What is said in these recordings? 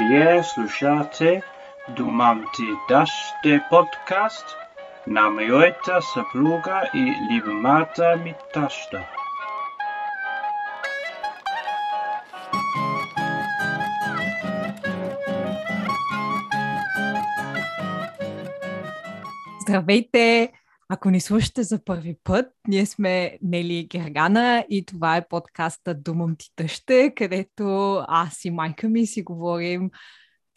Вие слушате Думам ти даште подкаст на моята съпруга и любимата ми таща. Здравейте! Ако ни слушате за първи път, ние сме Нели Гергана и това е подкаста Думам ти тъще, където аз и майка ми си говорим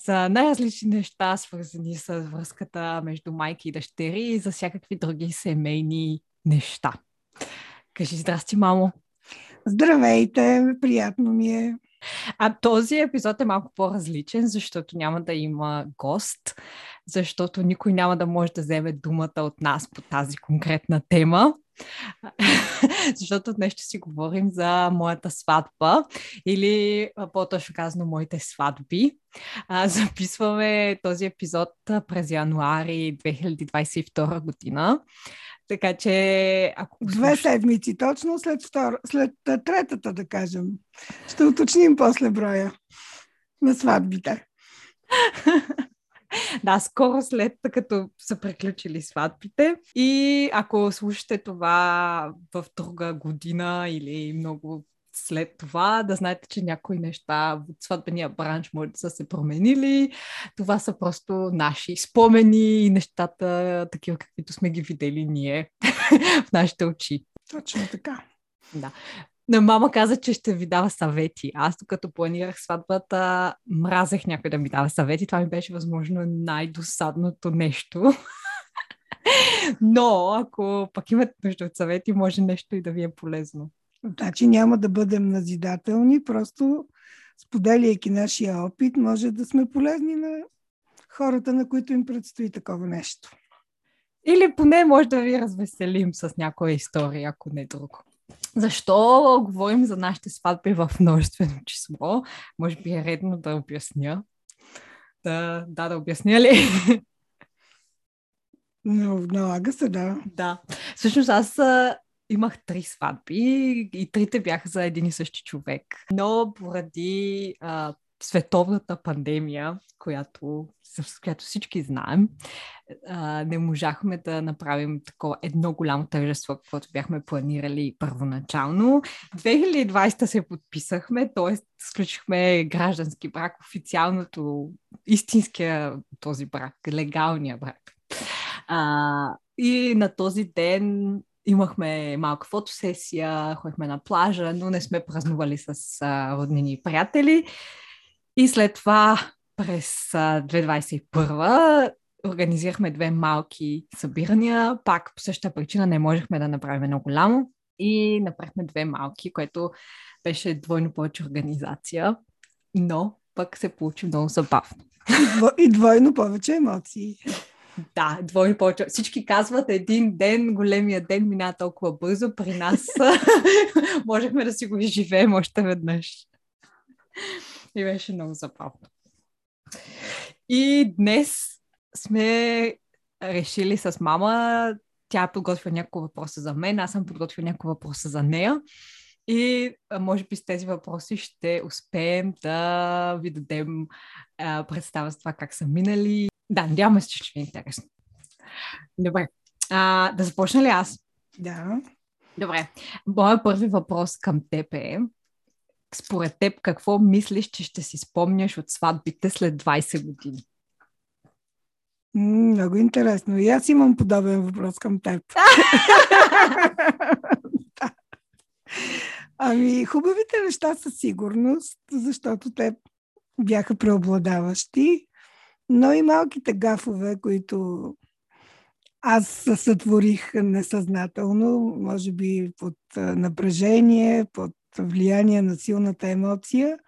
за най-различни неща, свързани с връзката между майки и дъщери и за всякакви други семейни неща. Кажи здрасти, мамо! Здравейте! Приятно ми е! А този епизод е малко по-различен, защото няма да има гост, защото никой няма да може да вземе думата от нас по тази конкретна тема. защото днес ще си говорим за моята сватба или по-точно казано моите сватби. записваме този епизод през януари 2022 година. Така че... Ако Две седмици точно след, втор... след третата, да кажем. Ще уточним после броя на сватбите. да, скоро след като са приключили сватбите. И ако слушате това в друга година или много след това, да знаете, че някои неща от сватбения бранш може да са се променили. Това са просто наши спомени и нещата, такива каквито сме ги видели ние в нашите очи. Точно така. Да. Но мама каза, че ще ви дава съвети. Аз, като планирах сватбата, мразех някой да ми дава съвети. Това ми беше възможно най-досадното нещо. Но, ако пък имате нужда от съвети, може нещо и да ви е полезно. Значи няма да бъдем назидателни, просто споделяйки нашия опит, може да сме полезни на хората, на които им предстои такова нещо. Или поне може да ви развеселим с някоя история, ако не друго. Защо говорим за нашите сватби в множествено число? Може би е редно да обясня. Да, да, да обясня ли? Но, налага се, да. Да. Всъщност аз имах три сватби и трите бяха за един и същи човек. Но поради а, световната пандемия, която, с която всички знаем, а, не можахме да направим такова едно голямо тържество, каквото бяхме планирали първоначално. 2020 се подписахме, т.е. сключихме граждански брак, официалното, истинския този брак, легалния брак. А, и на този ден имахме малка фотосесия, ходихме на плажа, но не сме празнували с а, роднини и приятели. И след това през 2021 организирахме две малки събирания. Пак по същата причина не можехме да направим едно голямо. И направихме две малки, което беше двойно повече организация, но пък се получи много забавно. И двойно повече емоции. Да, двойно повече. Всички казват един ден, големия ден мина толкова бързо. При нас можехме да си го изживеем още веднъж. И беше много забавно. И днес сме решили с мама, тя подготвя няколко въпроса за мен, аз съм подготвила няколко въпроса за нея. И може би с тези въпроси ще успеем да ви дадем а, представа с това как са минали. Да, надяваме се, че ще ви е интересно. Добре. А, да започна ли аз? Да. Добре. Моя първи въпрос към теб е според теб какво мислиш, че ще си спомняш от сватбите след 20 години? Много интересно. И аз имам подобен въпрос към теб. Ами, хубавите неща със сигурност, защото те бяха преобладаващи, но и малките гафове, които аз сътворих несъзнателно, може би под напрежение, под влияние на силната емоция,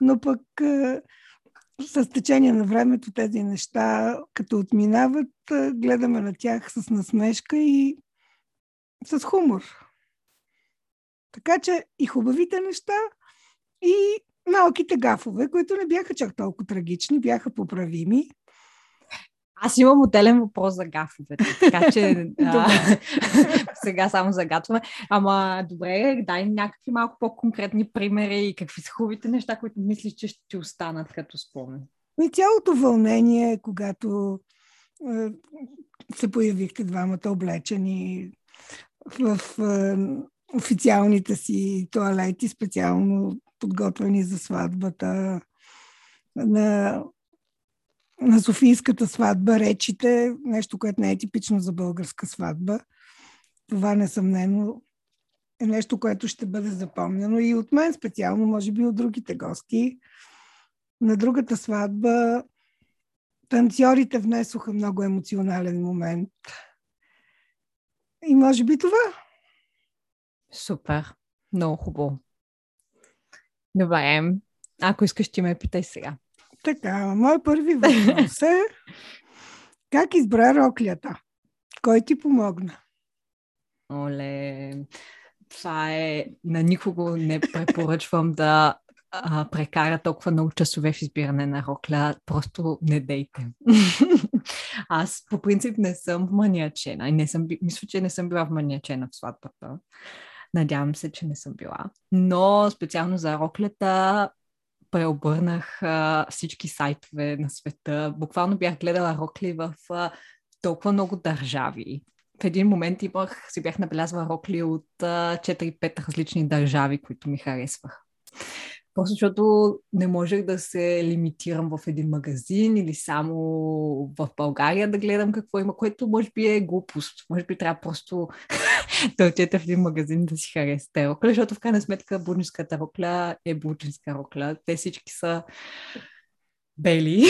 но пък с течение на времето тези неща, като отминават, гледаме на тях с насмешка и с хумор. Така че и хубавите неща, и малките гафове, които не бяха чак толкова трагични, бяха поправими. Аз имам отделен въпрос за гафовете, така че а, сега само загатваме. Ама добре, дай някакви малко по-конкретни примери и какви са хубавите неща, които мислиш, че ще ти останат като спомен. И цялото вълнение, когато е, се появихте двамата облечени в е, официалните си туалети, специално подготвени за сватбата, на, на Софийската сватба, речите, нещо, което не е типично за българска сватба. Това несъмнено е нещо, което ще бъде запомнено и от мен специално, може би от другите гости. На другата сватба танцорите внесоха много емоционален момент. И може би това. Супер. Много хубаво. Добре. Ако искаш, ти ме питай сега. Така, мой първи въпрос е как избра роклята? Кой ти помогна? Оле, това е... На никого не препоръчвам да а, прекара толкова много часове в избиране на рокля. Просто не дейте. Аз по принцип не съм маниачена. Не съм, мисля, че не съм била маниачена в сватбата. Надявам се, че не съм била. Но специално за роклята преобърнах а, всички сайтове на света. Буквално бях гледала рокли в а, толкова много държави. В един момент имах, си бях набелязала рокли от а, 4-5 различни държави, които ми харесвах. Просто защото не можех да се лимитирам в един магазин или само в България да гледам какво има, което може би е глупост. Може би трябва просто да отидете в един магазин да си харесате рокля, защото в крайна сметка буджинската рокля е буджинска рокля. Те всички са бели.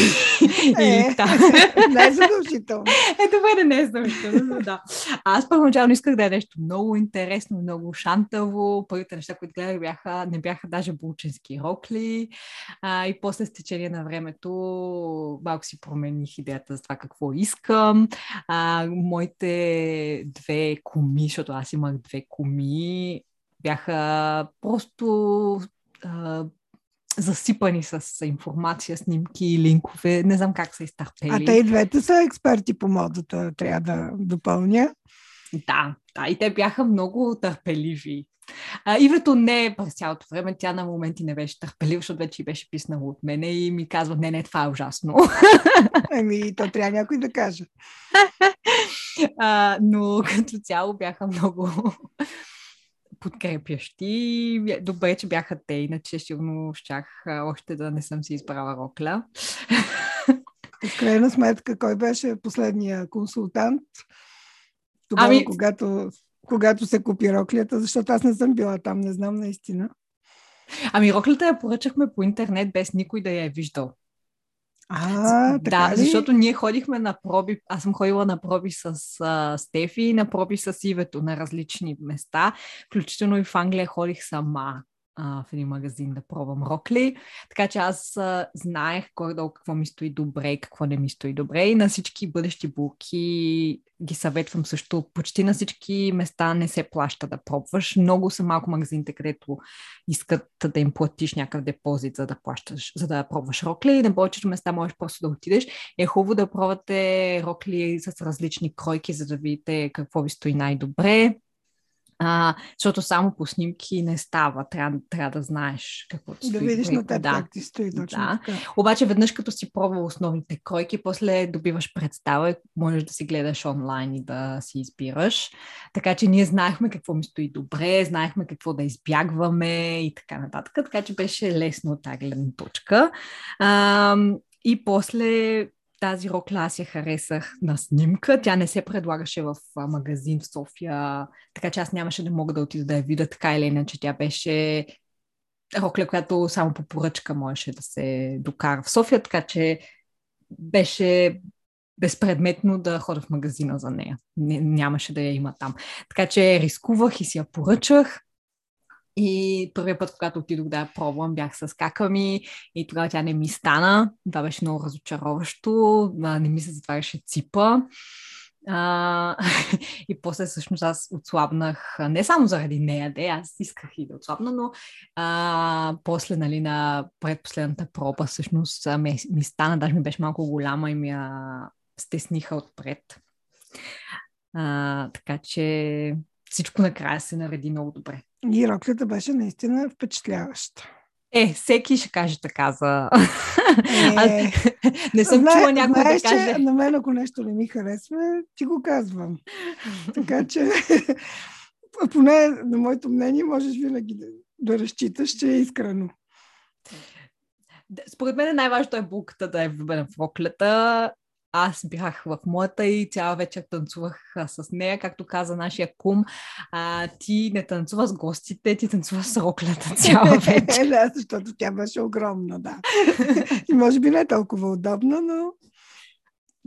Е, не е задължително. Е, добре да не е задължително, да. Аз първоначално исках да е нещо много интересно, много шантаво. Първите неща, които гледах, бяха, не бяха даже булчински рокли. А, и после с течение на времето малко си промених идеята за това какво искам. А, моите две коми, защото аз имах две коми, бяха просто а, засипани с информация, снимки, линкове. Не знам как са изтърпели. А те и двете са експерти по модата, трябва да допълня. Да, да, и те бяха много търпеливи. А, Ивето не през цялото време, тя на моменти не беше търпелива, защото вече беше писнала от мене и ми казва, не, не, това е ужасно. Еми, то трябва някой да каже. а, но като цяло бяха много подкрепящи. Добре, че бяха те, иначе сигурно щях още да не съм си избрала рокля. В крайна сметка, кой беше последния консултант? Тогава, ами... когато, когато се купи роклята, защото аз не съм била там, не знам наистина. Ами роклята я поръчахме по интернет, без никой да я е виждал. А, така да, ли? защото ние ходихме на проби, аз съм ходила на проби с а, Стефи и на проби с Ивето на различни места, включително и в Англия ходих сама а, в един магазин да пробвам рокли. Така че аз а, знаех горе-долу какво ми стои добре и какво не ми стои добре. И на всички бъдещи булки ги съветвам също. Почти на всички места не се плаща да пробваш. Много са малко магазините, където искат да им платиш някакъв депозит, за да плащаш, за да пробваш рокли. На повечето места можеш просто да отидеш. Е хубаво да пробвате рокли с различни кройки, за да видите какво ви стои най-добре а, защото само по снимки не става. Трябва, трябва да знаеш какво ти стои. Да видиш на теб да. как ти стои точно да. така. Обаче веднъж като си пробва основните кройки, после добиваш представа и можеш да си гледаш онлайн и да си избираш. Така че ние знаехме какво ми стои добре, знаехме какво да избягваме и така нататък. Така че беше лесно от тази гледна точка. А, и после тази рокля аз я харесах на снимка. Тя не се предлагаше в магазин в София, така че аз нямаше да мога да отида да я видя така или иначе. Тя беше рокля, която само по поръчка можеше да се докара в София, така че беше безпредметно да ходя в магазина за нея. нямаше да я има там. Така че рискувах и си я поръчах. И първият път, когато отидох да я пробвам, бях с кака ми и тогава тя не ми стана. Това беше много разочароващо. Не ми се затваряше ципа. А, и после всъщност аз отслабнах, не само заради нея, де, аз исках и да отслабна, но а, после нали, на предпоследната проба всъщност ми, ми стана, даже ми беше малко голяма и ми я стесниха отпред. А, така че всичко накрая се нареди много добре. И роклята беше наистина впечатляваща. Е, всеки ще каже така за... Е, не съм Знае, чула някой знаеш, да каже... Че на мен, ако нещо не ми харесва, ти го казвам. така че, поне на моето мнение, можеш винаги да, да разчиташ, че е искрено. Според мен най-важното е булката да е влюбена в роклята аз бях в моята и цяла вечер танцувах а, с нея, както каза нашия кум. А, ти не танцува с гостите, ти танцува с роклята цяла вечер. да, защото тя беше огромна, да. и може би не толкова удобна, но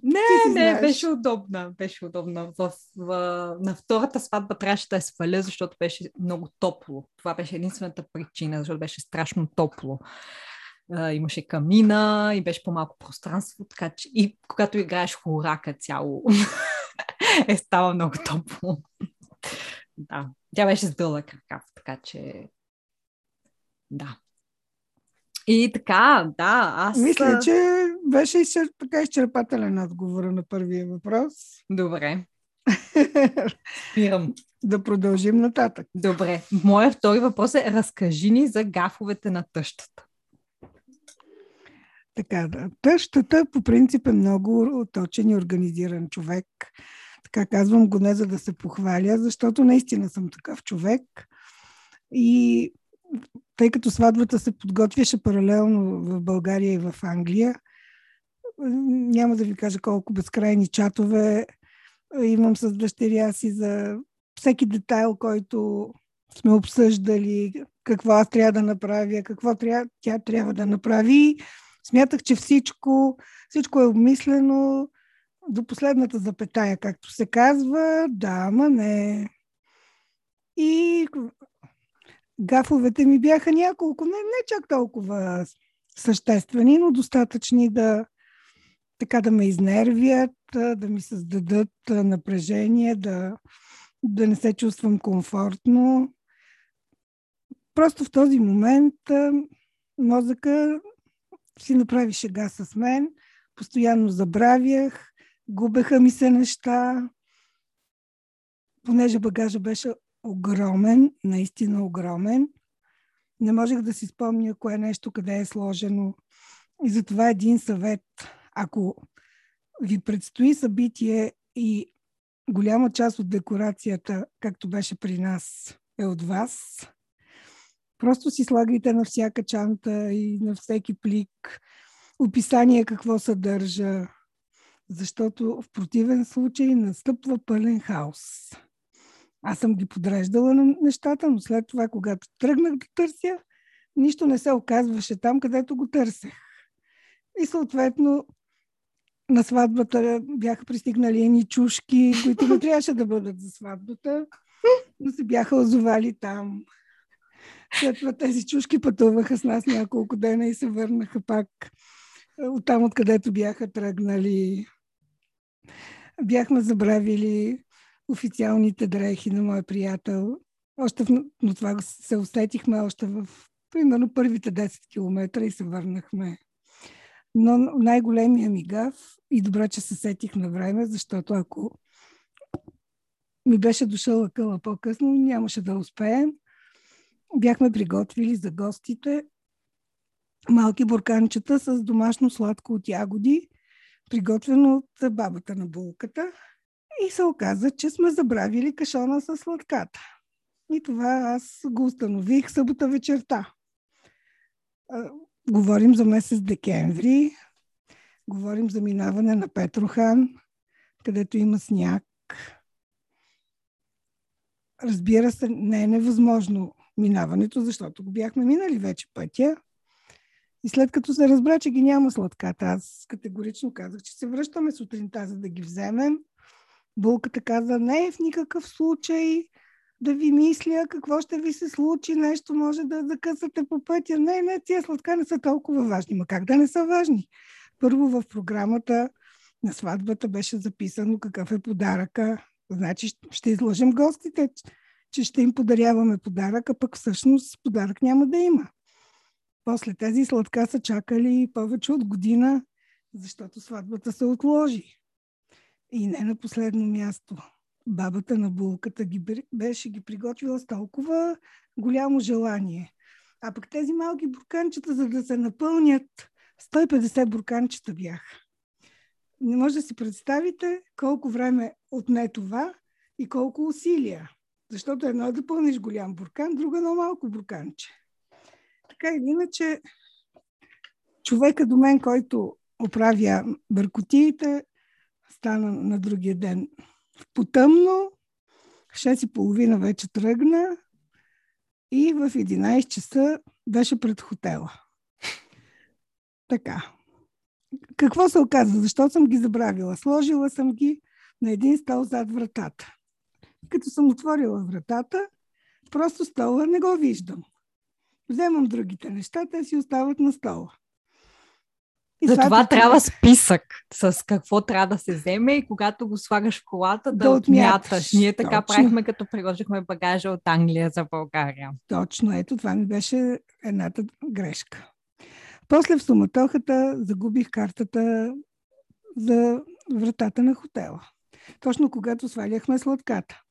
не, не, беше удобна. Беше удобна. В, в, на втората сватба трябваше да я сваля, защото беше много топло. Това беше единствената причина, защото беше страшно топло а, имаше камина и беше по-малко пространство, така че и когато играеш хорака цяло е става много топло. да, тя беше с дълъг ръкав, така че да. И така, да, аз... Мисля, че беше така изчерпателен отговор на първия въпрос. Добре. Спирам. Да продължим нататък. Добре. Моя втори въпрос е разкажи ни за гафовете на тъщата. Така, да. Тъщата по принцип е много точен и организиран човек. Така казвам го не за да се похваля, защото наистина съм такъв човек. И тъй като сватбата се подготвяше паралелно в България и в Англия, няма да ви кажа колко безкрайни чатове имам с дъщеря си за всеки детайл, който сме обсъждали, какво аз трябва да направя, какво трябва, тя трябва да направи. Смятах, че всичко, всичко е обмислено до последната запетая, както се казва. Да, ама не. И гафовете ми бяха няколко, не, не чак толкова съществени, но достатъчни да така да ме изнервят, да ми създадат напрежение, да, да не се чувствам комфортно. Просто в този момент мозъка си направи шега с мен, постоянно забравях, губеха ми се неща, понеже багажа беше огромен, наистина огромен. Не можех да си спомня кое нещо къде е сложено. И затова един съвет. Ако ви предстои събитие и голяма част от декорацията, както беше при нас, е от вас, Просто си слагайте на всяка чанта и на всеки плик описание какво съдържа, защото в противен случай настъпва пълен хаос. Аз съм ги подреждала на нещата, но след това, когато тръгнах да търся, нищо не се оказваше там, където го търсех. И съответно на сватбата бяха пристигнали едни чушки, които не трябваше да бъдат за сватбата, но се бяха озовали там. След това тези чушки пътуваха с нас няколко дена и се върнаха пак от там, откъдето бяха тръгнали. Бяхме забравили официалните дрехи на моя приятел. Още в, но това се усетихме още в примерно първите 10 км и се върнахме. Но най-големия ми гав и добре, че се сетих на време, защото ако ми беше дошъл къла по-късно, нямаше да успеем бяхме приготвили за гостите малки бурканчета с домашно сладко от ягоди, приготвено от бабата на булката. И се оказа, че сме забравили кашона с сладката. И това аз го установих събота вечерта. Говорим за месец декември, говорим за минаване на Петрохан, където има сняг. Разбира се, не е невъзможно минаването, защото го бяхме минали вече пътя. И след като се разбра, че ги няма сладката, аз категорично казах, че се връщаме сутринта, за да ги вземем. Булката каза, не, в никакъв случай да ви мисля какво ще ви се случи, нещо може да закъсате по пътя. Не, не, тия сладка не са толкова важни. Ма как да не са важни? Първо в програмата на сватбата беше записано какъв е подаръка. Значи ще излъжем гостите, че ще им подаряваме подарък, а пък всъщност подарък няма да има. После тези сладка са чакали повече от година, защото сватбата се отложи. И не на последно място. Бабата на булката ги беше ги приготвила с толкова голямо желание. А пък тези малки бурканчета, за да се напълнят, 150 бурканчета бяха. Не може да си представите колко време отне това и колко усилия. Защото едно е да пълниш голям буркан, друго едно малко бурканче. Така или иначе, човека до мен, който оправя бъркотиите, стана на другия ден потъмно, 6 и половина вече тръгна и в 11 часа беше пред хотела. Така. Какво се оказа? Защо съм ги забравила? Сложила съм ги на един стол зад вратата. Като съм отворила вратата, просто стола не го виждам. Вземам другите неща, те си остават на стола. И За това трябва списък с какво трябва да се вземе и когато го слагаш в колата да, да отмяташ. отмяташ. Ние така Точно. правихме, като приложихме багажа от Англия за България. Точно, ето това ми беше едната грешка. После в суматохата загубих картата за вратата на хотела. Точно когато сваляхме сладката.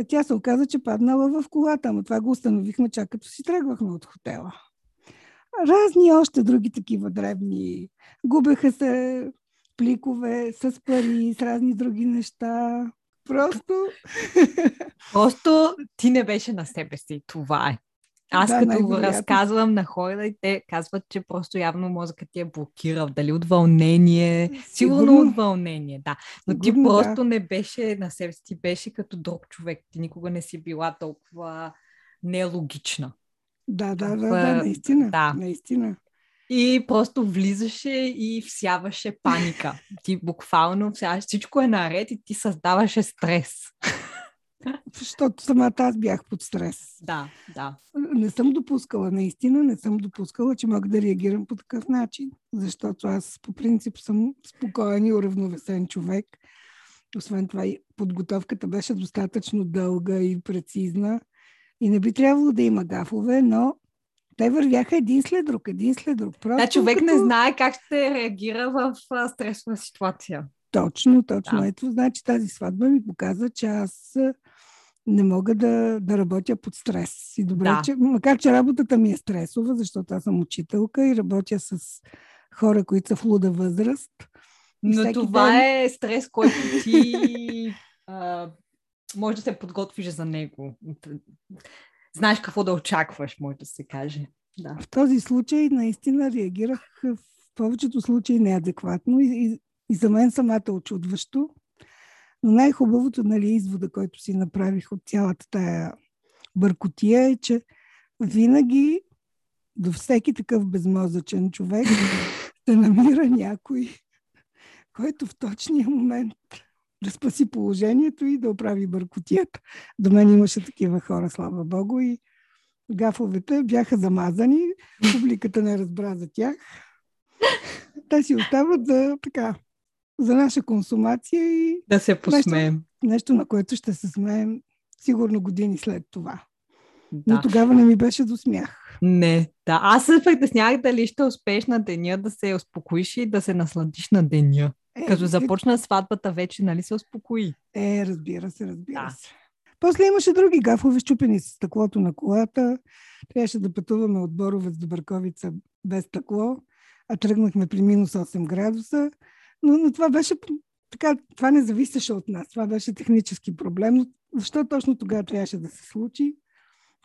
А тя се оказа, че паднала в колата, ама това го установихме чак като си тръгвахме от хотела разни още други такива дребни. Губеха се пликове с пари, с разни други неща. Просто... Просто ти не беше на себе си. Това е. Аз да, като го разказвам на хората и те казват, че просто явно мозъкът ти е блокирал. Дали от вълнение? Сигурно, Сигурно от вълнение, да. Но Сигурно, ти просто да. не беше на себе си. Ти беше като друг човек. Ти никога не си била толкова нелогична. Да, да, да, да, наистина. Да. наистина. И просто влизаше и всяваше паника. Ти буквално всяваше, всичко е наред и ти създаваше стрес. Защото самата аз бях под стрес. Да, да. Не съм допускала, наистина не съм допускала, че мога да реагирам по такъв начин. Защото аз по принцип съм спокоен и уравновесен човек. Освен това, подготовката беше достатъчно дълга и прецизна и не би трябвало да има гафове, но те вървяха един след друг, един след друг. Просто да, човек като... не знае как ще реагира в стресова ситуация. Точно, точно. Да. Ето, значи тази сватба ми показва, че аз не мога да, да работя под стрес. И добре, да. че, макар че работата ми е стресова, защото аз съм учителка и работя с хора, които са в луда възраст. Но това ден... е стрес, който ти а, може да се подготвиш за него. Знаеш какво да очакваш, може да се каже. Да. В този случай наистина реагирах в повечето случаи неадекватно и, и, и за мен самата очудващо. Но най-хубавото, нали, извода, който си направих от цялата тая бъркотия е, че винаги до всеки такъв безмозъчен човек се намира някой, който в точния момент да спаси положението и да оправи бъркотията. До мен имаше такива хора, слава Богу, и гафовете бяха замазани, публиката не разбра за тях. Те си остават за, така, за наша консумация и... Да се посмеем. Нещо, нещо, на което ще се смеем сигурно години след това. Да. Но тогава не ми беше до смях. Не, да. Аз се притеснявах дали ще успееш на деня да се успокоиш и да се насладиш на деня. Е, Като започна сватбата, вече нали се успокои. Е, разбира се, разбира да. се. После имаше други гафове, щупени с стъклото на колата. Трябваше да пътуваме от Боровец до Бърковица без стъкло, а тръгнахме при минус 8 градуса. Но, но това беше така, това не зависеше от нас. Това беше технически проблем. Но защо точно тогава трябваше да се случи?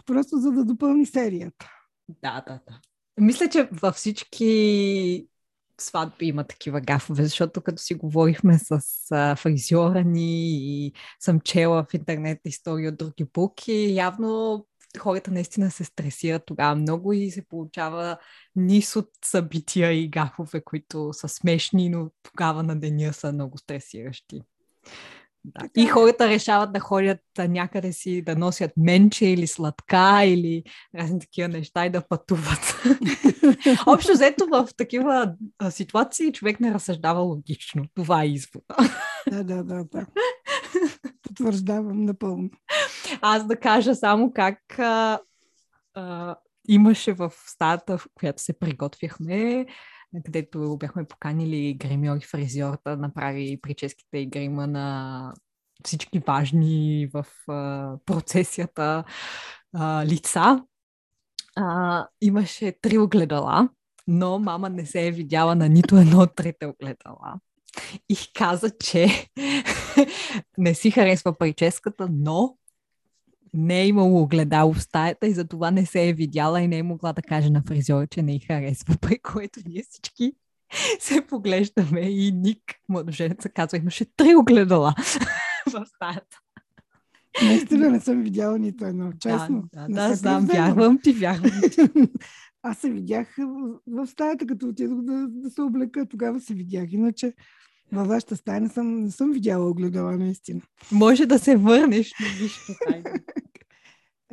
Просто за да допълни серията. Да, да, да. Мисля, че във всички сватби има такива гафове, защото като си говорихме с а, фризьора ни и съм чела в интернет истории от други буки, явно хората наистина се стресират тогава много и се получава низ от събития и гафове, които са смешни, но тогава на деня са много стресиращи. Да. И хората решават да ходят някъде си, да носят менче или сладка или разни такива неща и да пътуват. Общо взето в такива ситуации човек не разсъждава логично. Това е извода. да, да, да, да. Потвърждавам напълно. Аз да кажа само как а, а, имаше в стаята, в която се приготвяхме, където бяхме поканили гримьор и фризьор да направи прическите и грима на всички важни в а, процесията а, лица. А, имаше три огледала, но мама не се е видяла на нито едно от трите огледала. И каза, че не си харесва прическата, но не е имало огледало в стаята и затова не се е видяла и не е могла да каже на фризьора, че не й харесва, при което ние всички се поглеждаме и Ник, младоженеца, казва, имаше три огледала в стаята. Наистина не съм видяла нито едно, честно. Да, да, да знам, вярвам ти, вярвам ти. Аз се видях в, в стаята, като отидох да, да се облека, тогава се видях. Иначе във вашата стая не съм, не съм видяла огледала, наистина. Може да се върнеш, но нищо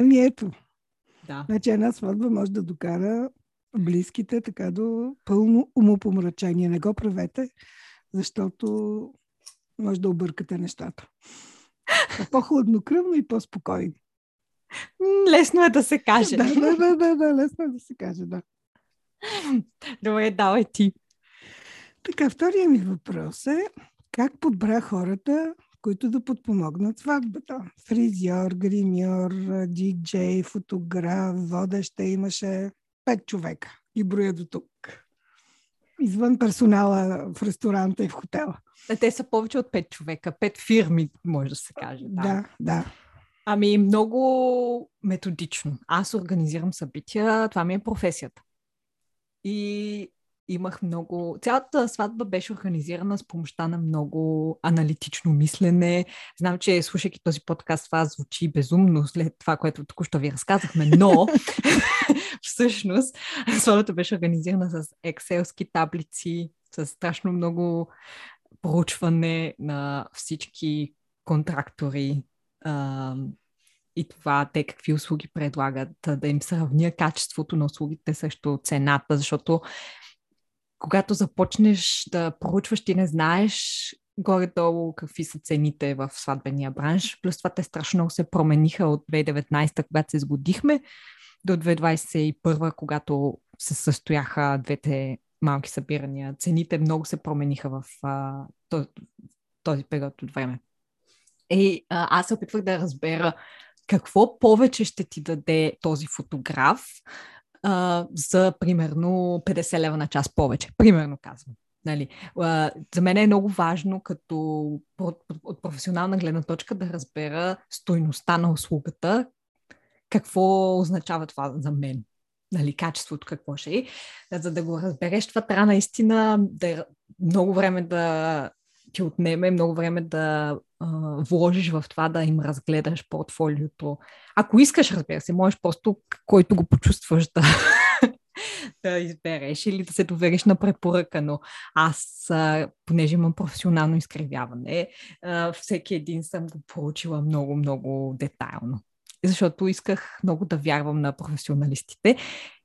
Ами ето. Да. Значи една сватба може да докара близките така до пълно умопомрачение. Не го правете, защото може да объркате нещата. По-хладнокръвно и по-спокойно. Лесно е да се каже. Да, да, да, да, да, лесно е да се каже, да. Добре, давай ти. Така, втория ми въпрос е как подбра хората, които да подпомогнат сватбата? Фризьор, гримьор, диджей, фотограф, водеща имаше пет човека и броя до тук. Извън персонала в ресторанта и в хотела. Да, те са повече от пет човека, пет фирми, може да се каже. Да, да. да. Ами много методично. Аз организирам събития, това ми е професията. И имах много... Цялата сватба беше организирана с помощта на много аналитично мислене. Знам, че слушайки този подкаст, това звучи безумно след това, което току-що ви разказахме, но всъщност сватбата беше организирана с екселски таблици, с страшно много проучване на всички контрактори, и това те какви услуги предлагат, да им сравня качеството на услугите срещу цената, защото когато започнеш да проучваш, ти не знаеш горе-долу какви са цените в сватбения бранш. Плюс това те страшно се промениха от 2019, когато се сгодихме, до 2021, когато се състояха двете малки събирания. Цените много се промениха в а, този период от време. А, аз се опитвах да разбера какво повече ще ти даде този фотограф а, за примерно 50 лева на час повече. Примерно казвам. Нали, за мен е много важно като от професионална гледна точка да разбера стойността на услугата, какво означава това за мен. Нали, качеството какво ще е. За да го разбереш, това трябва наистина да е много време да ти отнеме, много време да а, вложиш в това да им разгледаш портфолиото. Ако искаш, разбира се, можеш просто, който го почувстваш да, да избереш или да се довериш на препоръка, но аз, а, понеже имам професионално изкривяване, а, всеки един съм го проучила много, много детайлно. Защото исках много да вярвам на професионалистите,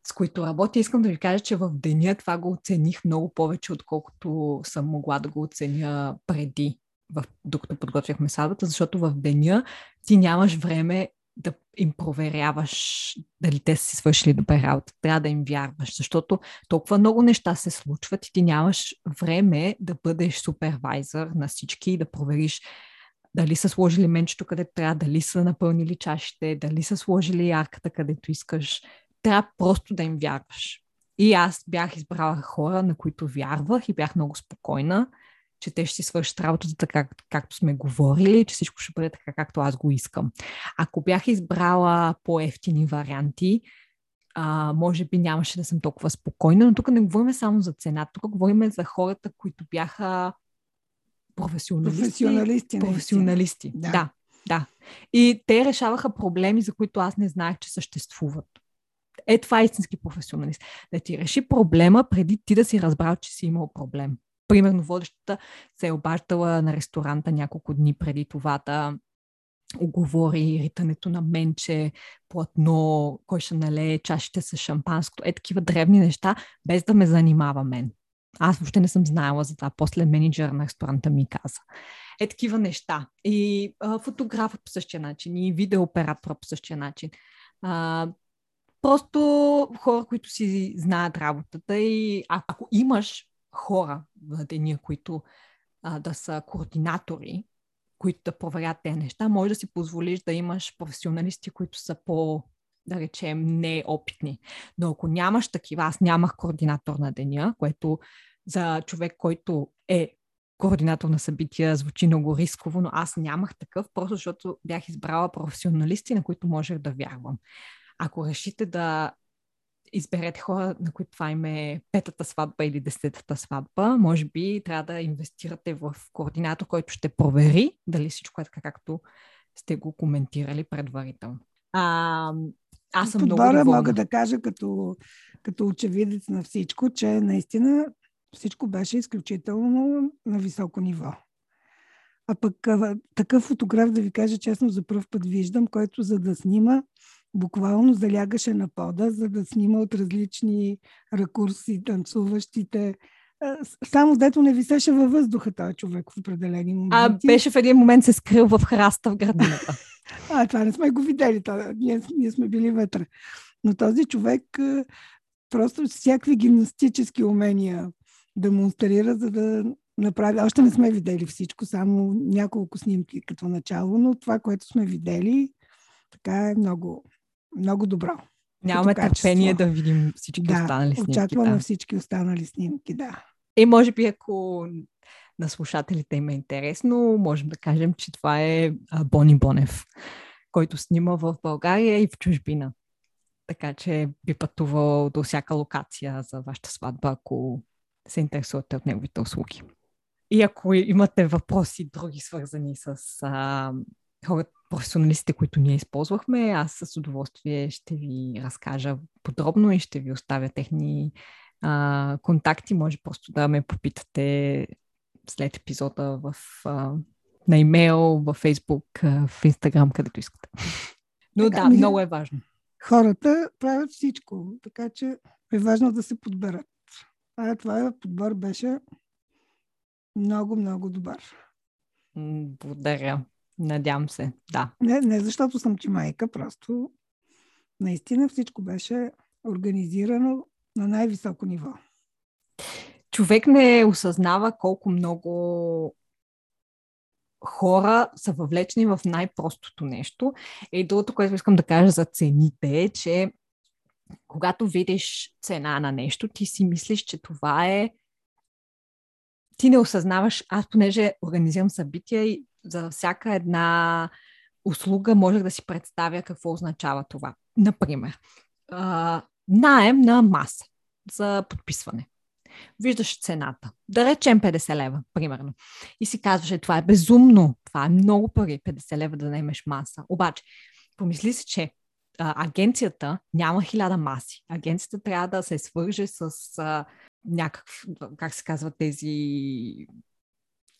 с които работя. Искам да ви кажа, че в деня това го оцених много повече, отколкото съм могла да го оценя преди в, докато подготвяхме сватбата, защото в деня ти нямаш време да им проверяваш дали те са си свършили добре работа. Трябва да им вярваш, защото толкова много неща се случват и ти нямаш време да бъдеш супервайзър на всички и да провериш дали са сложили менчето където трябва, дали са напълнили чашите, дали са сложили ярката където искаш. Трябва просто да им вярваш. И аз бях избрала хора, на които вярвах и бях много спокойна че те ще си свършат работата така, както сме говорили, че всичко ще бъде така, както аз го искам. Ако бях избрала по-ефтини варианти, а, може би нямаше да съм толкова спокойна, но тук не говорим само за цената, тук говорим за хората, които бяха професионалисти. Професионалисти. Професионалисти, да. да. Да. И те решаваха проблеми, за които аз не знаех, че съществуват. Е, това е истински професионалист. Да ти реши проблема преди ти да си разбрал, че си имал проблем примерно водещата се е обаждала на ресторанта няколко дни преди това да оговори ритането на менче, платно, кой ще налее чашите с шампанско, е такива древни неща, без да ме занимава мен. Аз въобще не съм знаела за това. После менеджер на ресторанта ми каза. Е такива неща. И а, фотографът по същия начин, и видеооператора по същия начин. А, Просто хора, които си знаят работата и ако имаш хора в деня, които а, да са координатори, които да проверят тези неща, може да си позволиш да имаш професионалисти, които са по да речем, неопитни. Но ако нямаш такива, аз нямах координатор на деня, което за човек, който е координатор на събития, звучи много рисково, но аз нямах такъв, просто защото бях избрала професионалисти, на които можех да вярвам. Ако решите да изберете хора, на които това им е петата сватба или десетата сватба, може би трябва да инвестирате в координатор, който ще провери дали всичко е така, както сте го коментирали предварително. А, аз съм Подбора много доволна. мога да кажа като, като очевидец на всичко, че наистина всичко беше изключително на високо ниво. А пък такъв фотограф, да ви кажа честно, за първ път виждам, който за да снима, буквално залягаше на пода, за да снима от различни ракурси танцуващите. Само дето не висеше във въздуха този човек в определени моменти. А беше в един момент се скрил в храста в градината. а, това не сме го видели. Това, ние, ние сме били вътре. Но този човек просто всякакви гимнастически умения демонстрира, за да направи. Още не сме видели всичко, само няколко снимки като начало, но това, което сме видели, така е много, много добро. Нямаме търпение да видим всички да, останали снимки. Очакваме да. всички останали снимки, да. И може би, ако на слушателите им е интересно, можем да кажем, че това е Бони Бонев, който снима в България и в чужбина. Така че би пътувал до всяка локация за вашата сватба, ако се интересувате от неговите услуги. И ако имате въпроси други, свързани с а, хората, професионалистите, които ние използвахме, аз с удоволствие ще ви разкажа подробно и ще ви оставя техни а, контакти. Може просто да ме попитате след епизода в, а, на имейл, във Фейсбук, в Инстаграм, където искате. Но така, да, много е важно. Хората правят всичко, така че е важно да се подберат. А това подбор беше много, много добър. Благодаря. Надявам се, да. Не, не защото съм ти майка, просто наистина всичко беше организирано на най-високо ниво. Човек не осъзнава колко много хора са въвлечени в най-простото нещо. И другото, което искам да кажа за цените е, че когато видиш цена на нещо, ти си мислиш, че това е ти не осъзнаваш, аз понеже организирам събития и за всяка една услуга можех да си представя какво означава това. Например, а, наем на маса за подписване. Виждаш цената. Да речем 50 лева, примерно. И си казваш, това е безумно. Това е много пари, 50 лева да наемеш маса. Обаче, помисли си, че а, агенцията няма хиляда маси. Агенцията трябва да се свърже с а, някакъв, как се казва, тези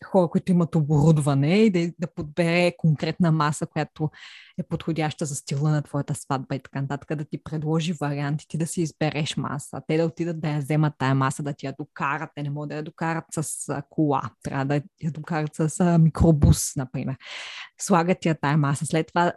хора, които имат оборудване и да, да подбере конкретна маса, която е подходяща за стила на твоята сватба и така нататък, да ти предложи варианти, ти да си избереш маса, те да отидат да я вземат тая маса, да ти я докарат, те не могат да я докарат с кола, трябва да я докарат с микробус, например. Слагат я тая маса, след това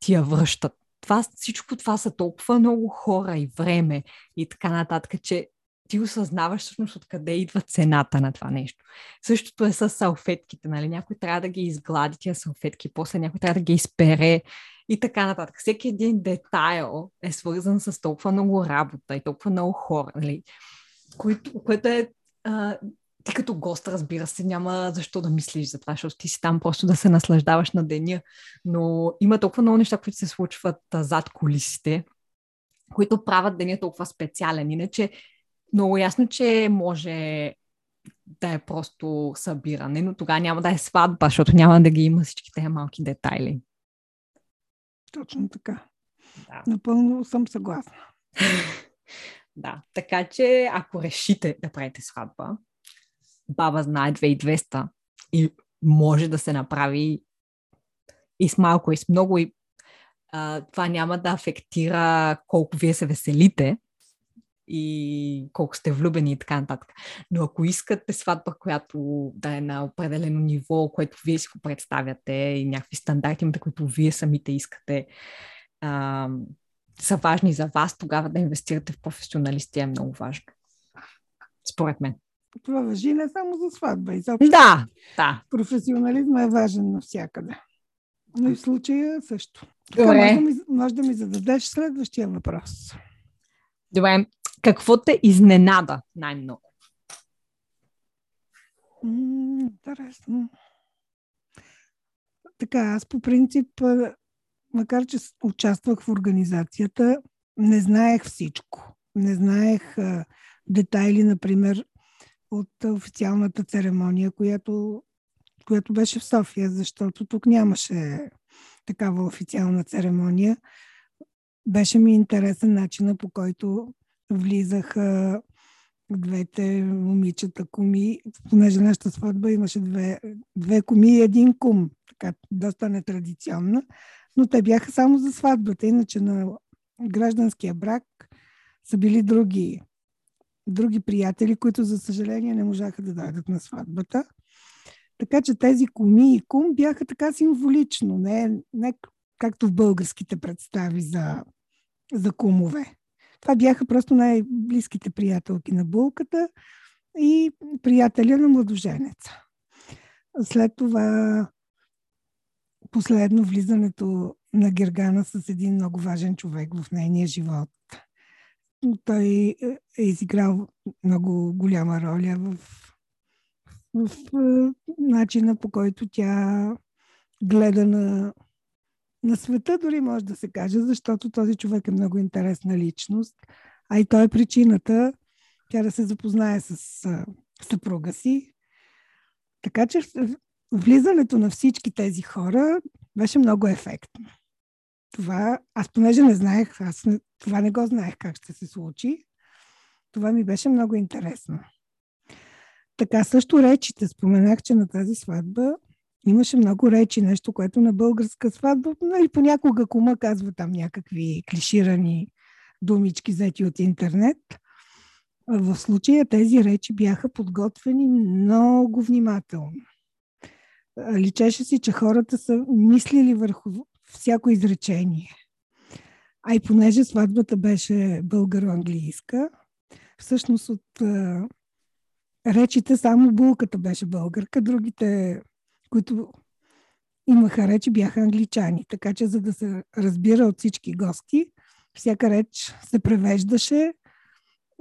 ти я връщат. Това, всичко това са толкова много хора и време и така нататък, че ти осъзнаваш всъщност откъде идва цената на това нещо. Същото е с салфетките, нали? Някой трябва да ги изглади тия салфетки, после някой трябва да ги изпере и така нататък. Всеки един детайл е свързан с толкова много работа и толкова много хора, нали? Което, което е а, ти като гост, разбира се, няма защо да мислиш за това, защото ти си там просто да се наслаждаваш на деня. Но има толкова много неща, които се случват а, зад колисите, които правят деня толкова специален. Иначе много ясно, че може да е просто събиране, но тогава няма да е сватба, защото няма да ги има всички тези малки детайли. Точно така. Да. Напълно съм съгласна. да, така че ако решите да правите сватба, баба знае 2200 и може да се направи и с малко, и с много, и а, това няма да афектира колко вие се веселите, и колко сте влюбени и така нататък. Но ако искате сватба, която да е на определено ниво, което вие си го представяте и някакви стандарти, които вие самите искате, а, са важни за вас, тогава да инвестирате в професионалисти е много важно. Според мен. Това въжи не само за сватба. Изобщо Да, да. професионализма е важен навсякъде. Но и в случая също. Така, Добре. може, да ми, може да ми зададеш следващия въпрос. Добре. Какво те изненада най-много? Интересно. Така, аз по принцип, макар че участвах в организацията, не знаех всичко. Не знаех а, детайли, например, от официалната церемония, която, която беше в София, защото тук нямаше такава официална церемония. Беше ми интересен начина по който влизаха двете момичета куми, понеже нашата сватба имаше две, две куми и един кум, така доста нетрадиционна, но те бяха само за сватбата, иначе на гражданския брак са били други, други приятели, които за съжаление не можаха да дойдат на сватбата. Така че тези куми и кум бяха така символично, не, не както в българските представи за, за кумове. Това бяха просто най-близките приятелки на булката и приятеля на младоженеца. След това последно влизането на Гергана с един много важен човек в нейния живот. Той е изиграл много голяма роля в, в, в начина по който тя гледа на, на света, дори може да се каже, защото този човек е много интересна личност, а и той е причината тя да се запознае с съпруга си. Така че влизането на всички тези хора беше много ефектно. Това, аз понеже не знаех, аз не, това не го знаех как ще се случи, това ми беше много интересно. Така също речите. Споменах, че на тази сватба имаше много речи, нещо, което на българска сватба, нали, понякога кума казва там някакви клиширани думички, взети от интернет. В случая тези речи бяха подготвени много внимателно. Личеше си, че хората са мислили върху всяко изречение. А и понеже сватбата беше българо-английска, всъщност от речите само булката беше българка, другите, които имаха речи, бяха англичани. Така че, за да се разбира от всички гости, всяка реч се превеждаше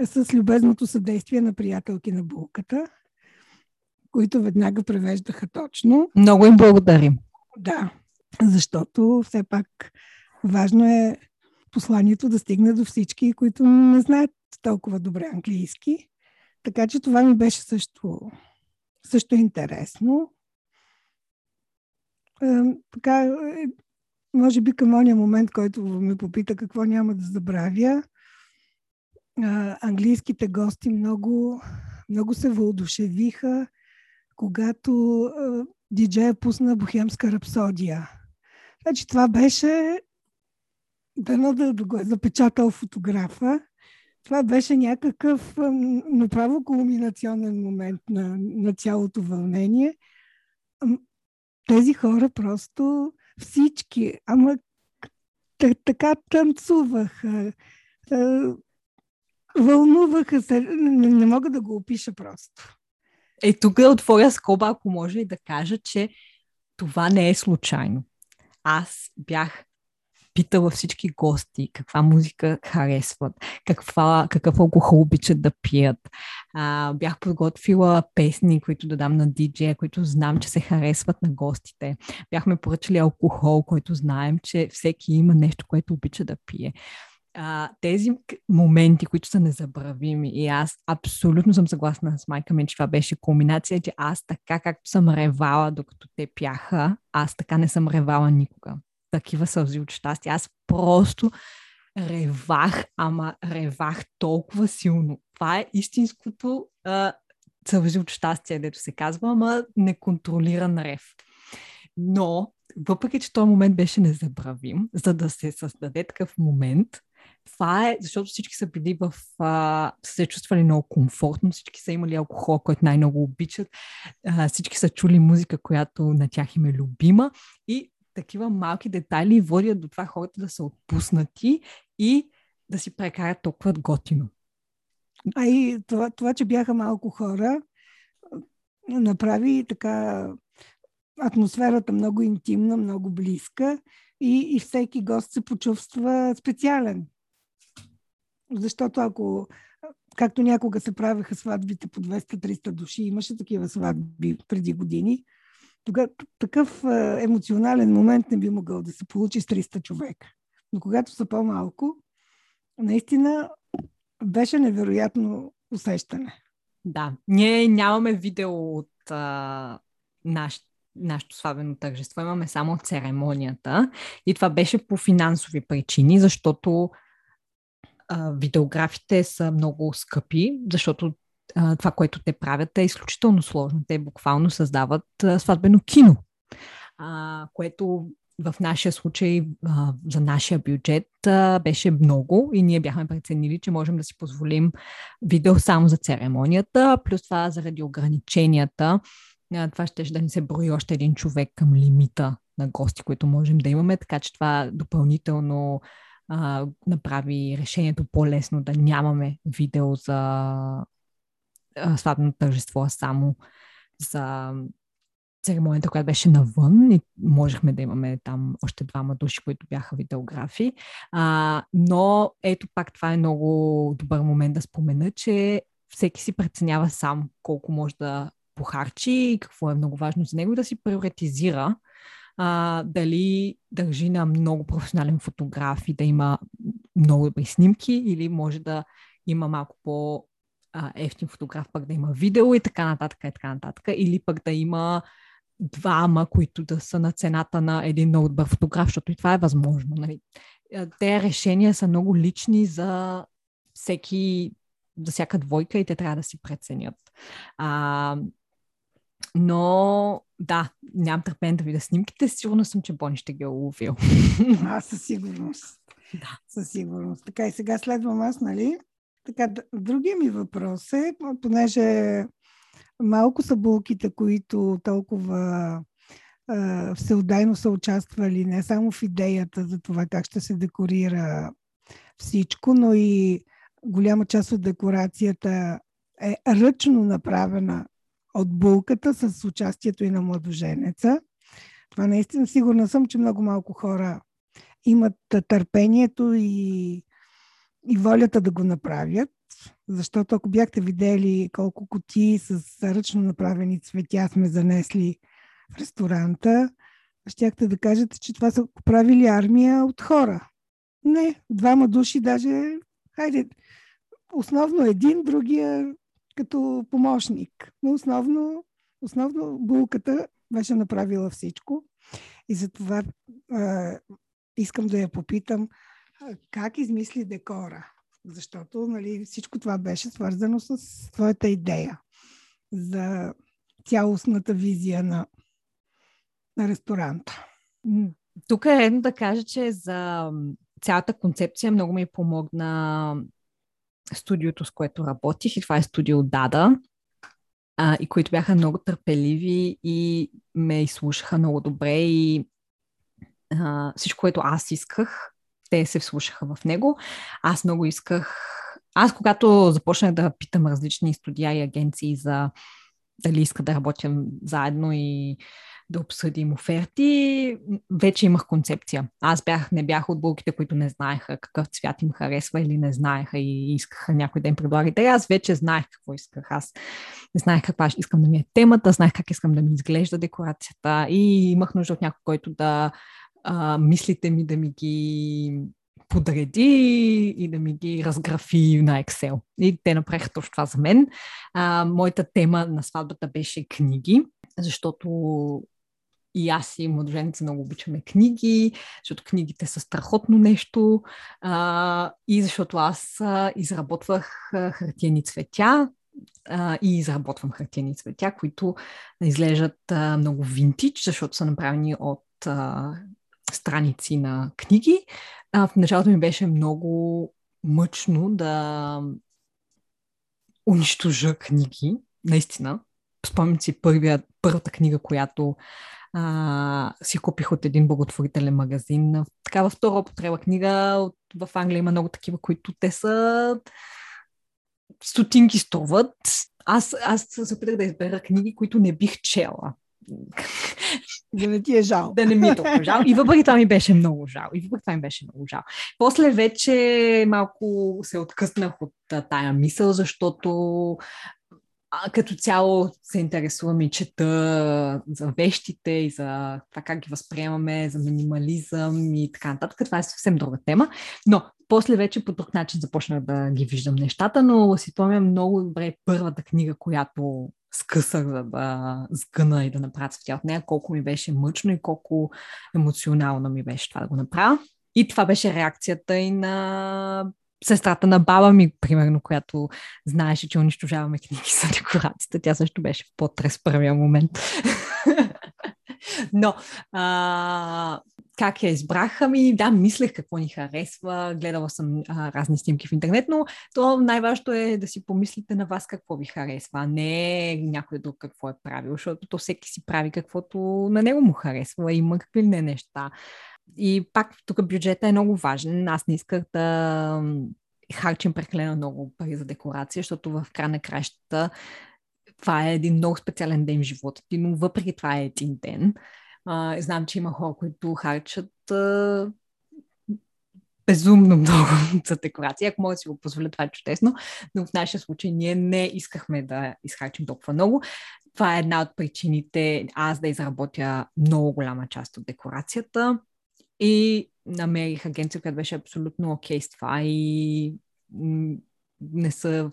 с любезното съдействие на приятелки на булката, които веднага превеждаха точно. Много им благодарим. Да, защото все пак важно е посланието да стигне до всички, които не знаят толкова добре английски. Така че това ми беше също, също интересно. Е, така, е, може би към ония момент, който ме попита какво няма да забравя, а, английските гости много, много се въодушевиха, когато а, диджея пусна Бохемска рапсодия. Значи това беше, дано да, го е запечатал фотографа, това беше някакъв направо кулминационен момент на, на цялото вълнение. Тези хора просто всички, ама така танцуваха, вълнуваха се, не, не мога да го опиша просто. Е, тук е отворя скоба, ако може и да кажа, че това не е случайно. Аз бях питала всички гости каква музика харесват, каква, какъв алкохол обичат да пият. А, бях подготвила песни, които да дам на диджея, които знам, че се харесват на гостите. Бяхме поръчали алкохол, който знаем, че всеки има нещо, което обича да пие а, тези моменти, които са незабравими и аз абсолютно съм съгласна с майка ми, че това беше кулминация, че аз така както съм ревала докато те пяха, аз така не съм ревала никога. Такива сълзи от щастие. Аз просто ревах, ама ревах толкова силно. Това е истинското а, сълзи от щастие, дето се казва, ама неконтролиран рев. Но, въпреки, че този момент беше незабравим, за да се създаде такъв момент, това е, защото всички са били в... А, са се чувствали много комфортно, всички са имали алкохол, който най-много обичат, а, всички са чули музика, която на тях им е любима и такива малки детайли водят до това хората да са отпуснати и да си прекарат толкова готино. А и това, това, че бяха малко хора, направи така атмосферата много интимна, много близка и, и всеки гост се почувства специален. Защото ако, както някога се правеха сватбите по 200-300 души, имаше такива сватби преди години, тогава такъв емоционален момент не би могъл да се получи с 300 човека. Но когато са по-малко, наистина беше невероятно усещане. Да, ние нямаме видео от а, наш, нашето славено тържество, имаме само церемонията и това беше по финансови причини, защото а, видеографите са много скъпи, защото това, което те правят е изключително сложно. Те буквално създават сватбено кино, което в нашия случай за нашия бюджет беше много и ние бяхме преценили, че можем да си позволим видео само за церемонията, плюс това заради ограниченията. Това ще да ни се брои още един човек към лимита на гости, които можем да имаме, така че това допълнително а, направи решението по-лесно да нямаме видео за сватбено тържество, само за церемонията, която беше навън и можехме да имаме там още двама души, които бяха видеографи. А, но ето пак това е много добър момент да спомена, че всеки си преценява сам колко може да похарчи и какво е много важно за него да си приоритизира а, дали държи на много професионален фотограф и да има много добри снимки или може да има малко по ефтин фотограф, пък да има видео и така нататък и така нататък. Или пък да има двама, които да са на цената на един много добър фотограф, защото и това е възможно. Нали? Те решения са много лични за всеки, за всяка двойка и те трябва да си преценят. А, но да, нямам търпение да видя снимките. Сигурно съм, че Бони ще ги е уловил. А, със сигурност. Да. Със сигурност. Така и сега следвам аз, нали? Така, другия ми въпрос е, понеже малко са булките, които толкова всеотдайно са участвали не само в идеята за това как ще се декорира всичко, но и голяма част от декорацията е ръчно направена от булката с участието и на младоженеца. Това наистина сигурна съм, че много малко хора имат търпението и, и волята да го направят. Защото ако бяхте видели колко коти с ръчно направени цветя сме занесли в ресторанта, щяхте да кажете, че това са правили армия от хора. Не, двама души даже, хайде, основно един, другия като помощник. Но основно, основно булката беше направила всичко. И затова а, искам да я попитам как измисли декора. Защото нали, всичко това беше свързано с твоята идея за цялостната визия на, на ресторанта. Тук е редно да кажа, че за цялата концепция много ми помогна студиото, с което работих и това е студио Дада, а, и които бяха много търпеливи и ме изслушаха много добре и а, всичко, което аз исках, те се вслушаха в него. Аз много исках. Аз, когато започнах да питам различни студия и агенции за дали искат да работим заедно и да обсъдим оферти, вече имах концепция. Аз бях, не бях от булките, които не знаеха какъв цвят им харесва или не знаеха и искаха някой да им предлага. Те аз вече знаех какво исках. Аз не знаех каква искам да ми е темата, знаех как искам да ми изглежда декорацията и имах нужда от някой, който да а, мислите ми да ми ги подреди и да ми ги разграфи на Excel. И те направиха точно това за мен. А, моята тема на сватбата беше книги, защото и аз и младоженеца много обичаме книги, защото книгите са страхотно нещо а, и защото аз а, изработвах хартияни цветя а, и изработвам хартияни цветя, които изглеждат много винтич, защото са направени от а, страници на книги. А, в началото ми беше много мъчно да унищожа книги, наистина. спомням си първия, първата книга, която а, си купих от един благотворителен магазин. Такава втора употреба книга. От, в Англия има много такива, които те са стотинки струват. Аз, аз се опитах да избера книги, които не бих чела. Да не ти е жал. Да не ми е толкова жал. И въпреки това ми беше много жал. И въпреки това ми беше много жал. После вече малко се откъснах от тая мисъл, защото а, като цяло се интересувам и чета за вещите и за това как ги възприемаме, за минимализъм и така нататък. Това е съвсем друга тема. Но после вече по друг начин започнах да ги виждам нещата, но си спомням много добре първата книга, която скъсах, за да сгъна и да направя цветя от нея, колко ми беше мъчно и колко емоционално ми беше това да го направя. И това беше реакцията и на сестрата на баба ми, примерно, която знаеше, че унищожаваме книги за декорацията. Тя също беше в по-трес първия момент. Но а, как я избраха ми, да, мислех какво ни харесва, гледала съм а, разни снимки в интернет, но то най-важното е да си помислите на вас какво ви харесва, а не някой друг какво е правил, защото то всеки си прави каквото на него му харесва, има какви не неща. И пак тук бюджета е много важен. Аз не исках да харчим прекалено много пари за декорация, защото в края на кращата това е един много специален ден в живота ти, но въпреки това е един ден. А, знам, че има хора, които харчат а, безумно много за декорация. Ако мога да си го позволя, това е чудесно, но в нашия случай ние не искахме да изхарчим толкова много. Това е една от причините аз да изработя много голяма част от декорацията и намерих агенция, която беше абсолютно окей okay с това и не са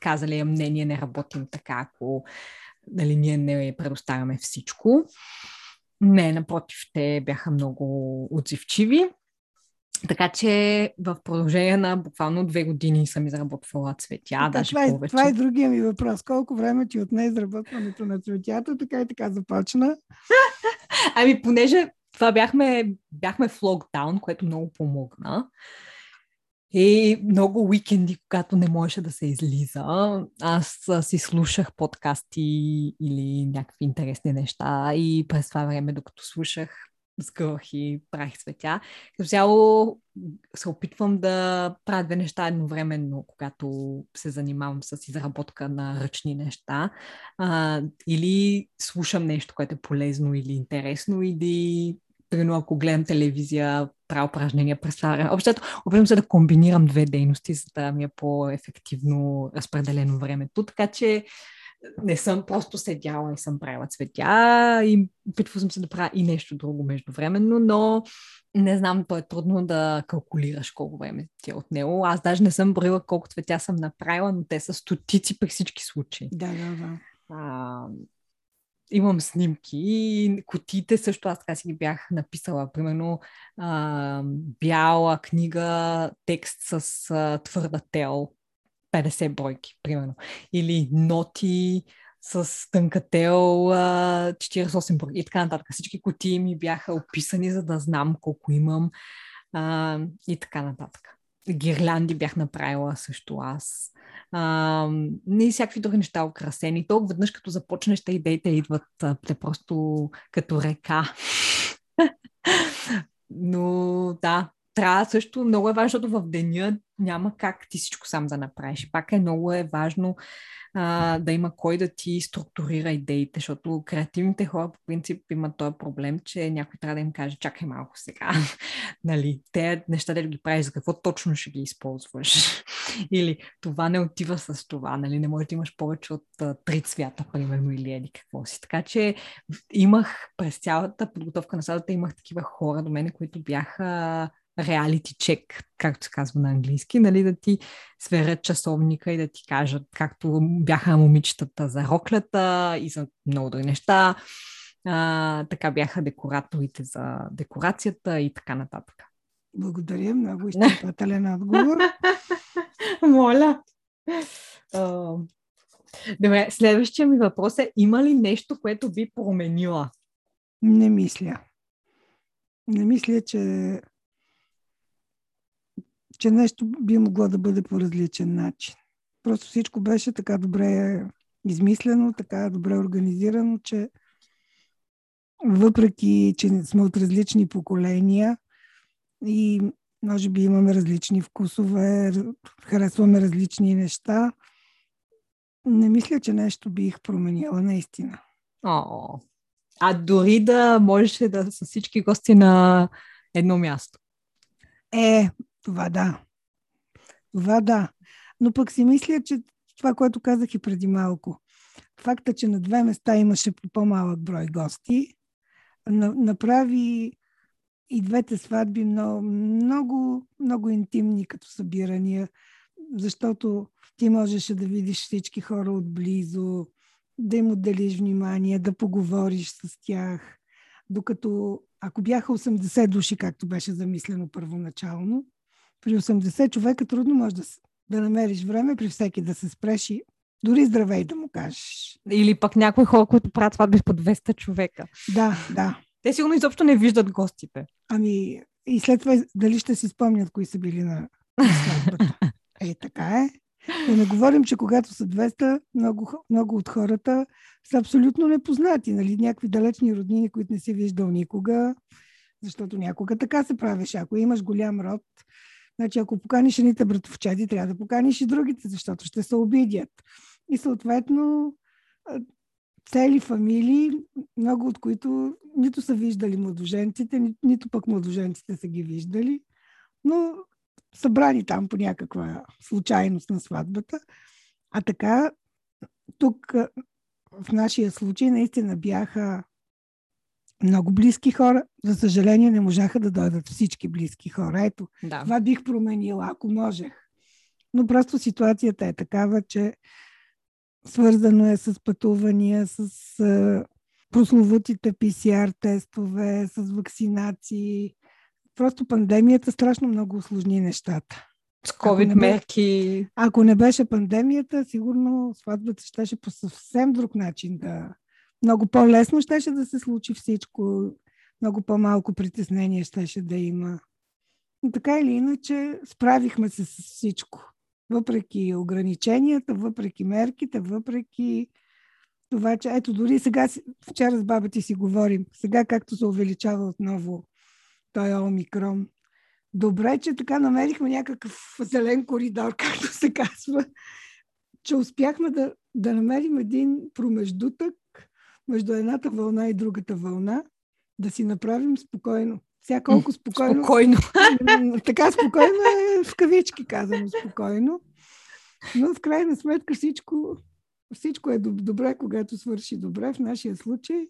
казали мнение, не работим така, ако нали, ние не предоставяме всичко. Не, напротив, те бяха много отзивчиви. Така че в продължение на буквално две години съм изработвала цветя, а, даже това е, повече. Това е другия ми въпрос. Колко време ти отне изработването на цветята? Така и така започна. ами, понеже това бяхме, бяхме в локдаун, което много помогна. И много уикенди, когато не можеше да се излиза, аз си слушах подкасти или някакви интересни неща и през това време, докато слушах, сгъвах и правих цветя. Като цяло се опитвам да правя неща едновременно, когато се занимавам с изработка на ръчни неща. А, или слушам нещо, което е полезно или интересно, или примерно ако гледам телевизия, правя упражнения през. Общото, опитвам се да комбинирам две дейности, за да ми е по-ефективно разпределено времето. Така че не съм просто седяла и съм правила цветя и опитвам съм се да правя и нещо друго междувременно, но не знам, то е трудно да калкулираш колко време ти е от него. Аз даже не съм броила колко цветя съм направила, но те са стотици при всички случаи. Да, да, да. А, имам снимки и кутиите също аз така си ги бях написала. Примерно а, бяла книга, текст с а, твърда тел, 50 бройки, примерно. Или ноти с тънка тел, 48 бройки и така нататък. Всички кутии ми бяха описани, за да знам колко имам а, и така нататък. Гирлянди бях направила също аз а, и всякакви други неща украсени. Толкова веднъж като започнеш, те идеите идват те просто като река. Но да, трябва също, много е важно, защото в деня няма как ти всичко сам да направиш. Пак е много е важно а, да има кой да ти структурира идеите, защото креативните хора по принцип имат този проблем, че някой трябва да им каже, чакай малко сега, нали, те неща да ги правиш, за какво точно ще ги използваш. или това не отива с това, нали, не можеш да имаш повече от а, три цвята, примерно, или еди какво си. Така че имах през цялата подготовка на садата, имах такива хора до мене, които бяха реалити чек, както се казва на английски, нали, да ти сверят часовника и да ти кажат, както бяха момичетата за роклята и за много други неща, а, така бяха декораторите за декорацията и така нататък. Благодаря, много изчерпателен отговор. Моля. Добре, следващия ми въпрос е, има ли нещо, което би променила? Не мисля. Не мисля, че че нещо би могло да бъде по различен начин. Просто всичко беше така добре измислено, така добре организирано, че въпреки, че сме от различни поколения и може би имаме различни вкусове, харесваме различни неща, не мисля, че нещо бих променила наистина. О, а дори да можеше да са всички гости на едно място. Е, това да. Това да. Но пък си мисля, че това, което казах и преди малко, факта, че на две места имаше по по-малък брой гости, направи и двете сватби много, много, много интимни като събирания, защото ти можеше да видиш всички хора отблизо, да им отделиш внимание, да поговориш с тях. Докато ако бяха 80 души, както беше замислено първоначално, при 80 човека трудно може да, да намериш време при всеки да се спреши, дори здравей да му кажеш. Или пък някои хора, които правят сватби по 200 човека. Да, да. Те сигурно изобщо не виждат гостите. Ами, и след това дали ще си спомнят кои са били на, на сватбата. Е, така е. Да не говорим, че когато са 200, много, много от хората са абсолютно непознати. Нали? Някакви далечни роднини, които не си виждал никога, защото някога така се правеше. Ако имаш голям род, значи ако поканиш едните братовчади, трябва да поканиш и другите, защото ще се обидят. И съответно цели фамилии, много от които нито са виждали младоженците, ни, нито пък младоженците са ги виждали, но събрани там по някаква случайност на сватбата. А така, тук в нашия случай наистина бяха много близки хора. За съжаление не можаха да дойдат всички близки хора. Ето, да. това бих променила, ако можех. Но просто ситуацията е такава, че свързано е с пътувания, с прословутите PCR тестове, с вакцинации, Просто пандемията страшно много усложни нещата. С COVID ако мерки. Ако не беше пандемията, сигурно сватбата щеше по съвсем друг начин да... Много по-лесно щеше да се случи всичко, много по-малко притеснение щеше да има. Но така или иначе, справихме се с всичко. Въпреки ограниченията, въпреки мерките, въпреки това, че ето дори сега, вчера с баба ти си говорим, сега както се увеличава отново той омикрон. Добре, че така намерихме някакъв зелен коридор, както се казва, че успяхме да, да намерим един промеждутък между едната вълна и другата вълна, да си направим спокойно. Сега колко спокойно. Спокойно. така спокойно е в кавички казано спокойно. Но в крайна сметка всичко, всичко е добре, когато свърши добре. В нашия случай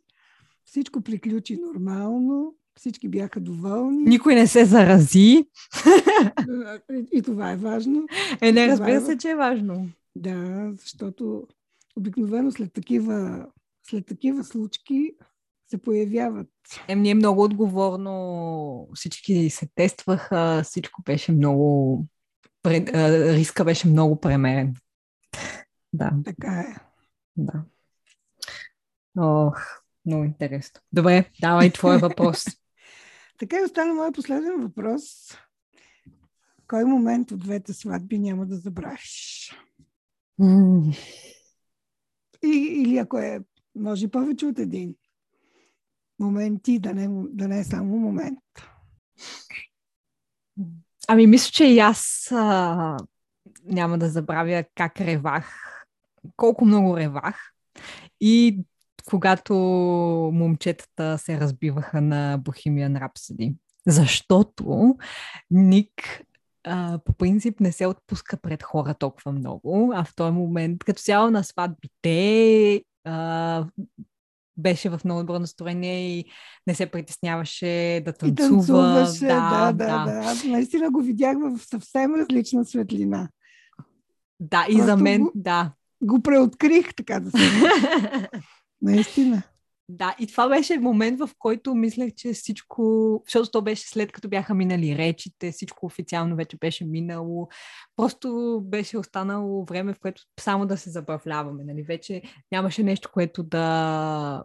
всичко приключи нормално всички бяха доволни. Никой не се зарази. И това е важно. Е, не, разбира се, че е важно. Да, защото обикновено след такива, след такива случки се появяват. Е, ние много отговорно всички се тестваха, всичко беше много... Риска беше много премерен. Да. Така е. Да. Ох, много интересно. Добре, давай твой въпрос. Така и остана моят последен въпрос. Кой момент от двете сватби няма да забравиш? Mm. И, или ако е, може повече от един моменти, да не, да не е само момент. Ами, мисля, че и аз а, няма да забравя как ревах, колко много ревах. И когато момчетата се разбиваха на Bohemian Rhapsody. Защото Ник а, по принцип не се отпуска пред хора толкова много, а в този момент, като цяло на сватбите, а, беше в много добро настроение и не се притесняваше да танцува. И танцуваше, да, да, да. да. Аз наистина го видях в съвсем различна светлина. Да, и Просто за мен, го, да. Го преоткрих, така да се Наистина. Да, и това беше момент, в който мислех, че всичко, защото то беше след като бяха минали речите, всичко официално вече беше минало. Просто беше останало време, в което само да се забавляваме. Нали? Вече нямаше нещо, което да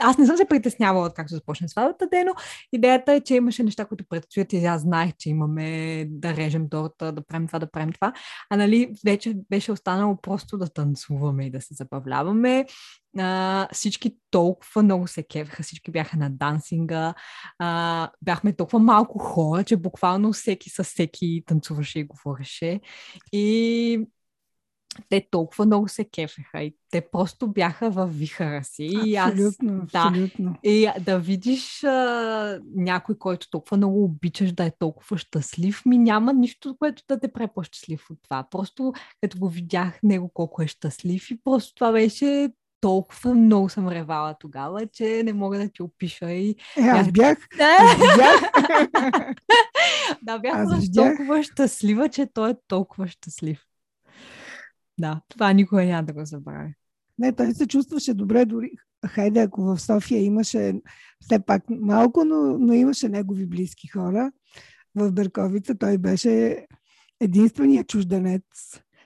аз не съм се притеснявала как се започне сватбата, но идеята е, че имаше неща, които предстоят и аз знаех, че имаме да режем торта, да правим това, да правим това. А нали, вече беше останало просто да танцуваме и да се забавляваме. А, всички толкова много се кеваха, всички бяха на дансинга. А, бяхме толкова малко хора, че буквално всеки с всеки танцуваше и говореше. И те толкова много се кефеха и те просто бяха във вихара си. И абсолютно, аз, абсолютно. Да, и да видиш а, някой, който толкова много обичаш да е толкова щастлив, ми няма нищо, което да те прави по-щастлив от това. Просто като го видях него колко е щастлив и просто това беше толкова много съм ревала тогава, че не мога да ти опиша. И... Е, аз бях. Аз бях. да, бях аз толкова щастлива, че той е толкова щастлив. Да, това никога няма да го забравя. Не, той се чувстваше добре дори. Хайде, ако в София имаше все пак малко, но, но имаше негови близки хора. В Берковица той беше единственият чужденец.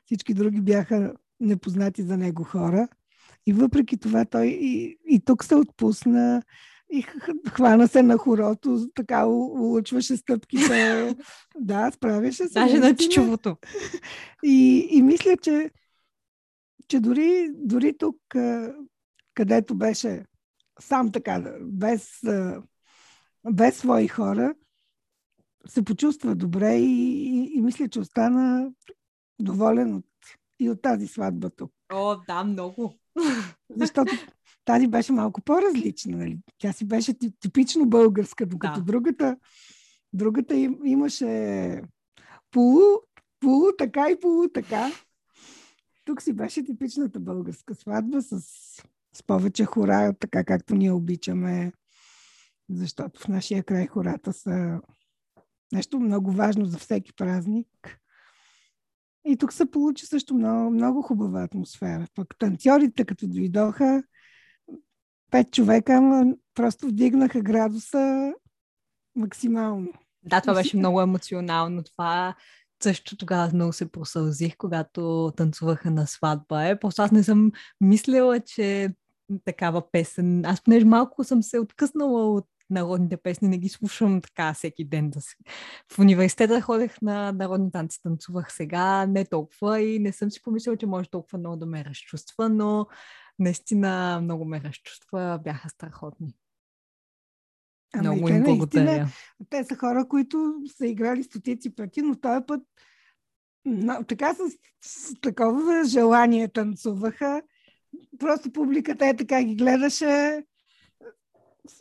Всички други бяха непознати за него хора. И въпреки това той и, и тук се отпусна и хвана се на хорото, така улучваше стъпките. да, справяше се. Даже на чичовото. И, и мисля, че, че дори, дори тук, където беше сам така, без, без свои хора, се почувства добре и, и, и мисля, че остана доволен от, и от тази сватба тук. О, да, много. Защото тази беше малко по-различна. Нали? Тя си беше типично българска, докато да. другата, другата им, имаше полу, полу така и полу така. Тук си беше типичната българска сватба с, с повече хора, така както ние обичаме, защото в нашия край хората са нещо много важно за всеки празник. И тук се получи също много, много хубава атмосфера. Пък танцорите, като дойдоха, пет човека, просто вдигнаха градуса максимално. Да, това беше много емоционално. Това също тогава много се просълзих, когато танцуваха на сватба. Е. Просто аз не съм мислила, че такава песен. Аз понеже малко съм се откъснала от народните песни, не ги слушам така всеки ден. Да се... В университета ходех на народни танци, танцувах сега, не толкова и не съм си помислила, че може толкова много да ме разчувства, но наистина много ме разчувства, бяха страхотни. Ама много им благодаря. Те са хора, които са играли стотици пъти, но този път но, така с, с такова желание танцуваха. Просто публиката е така ги гледаше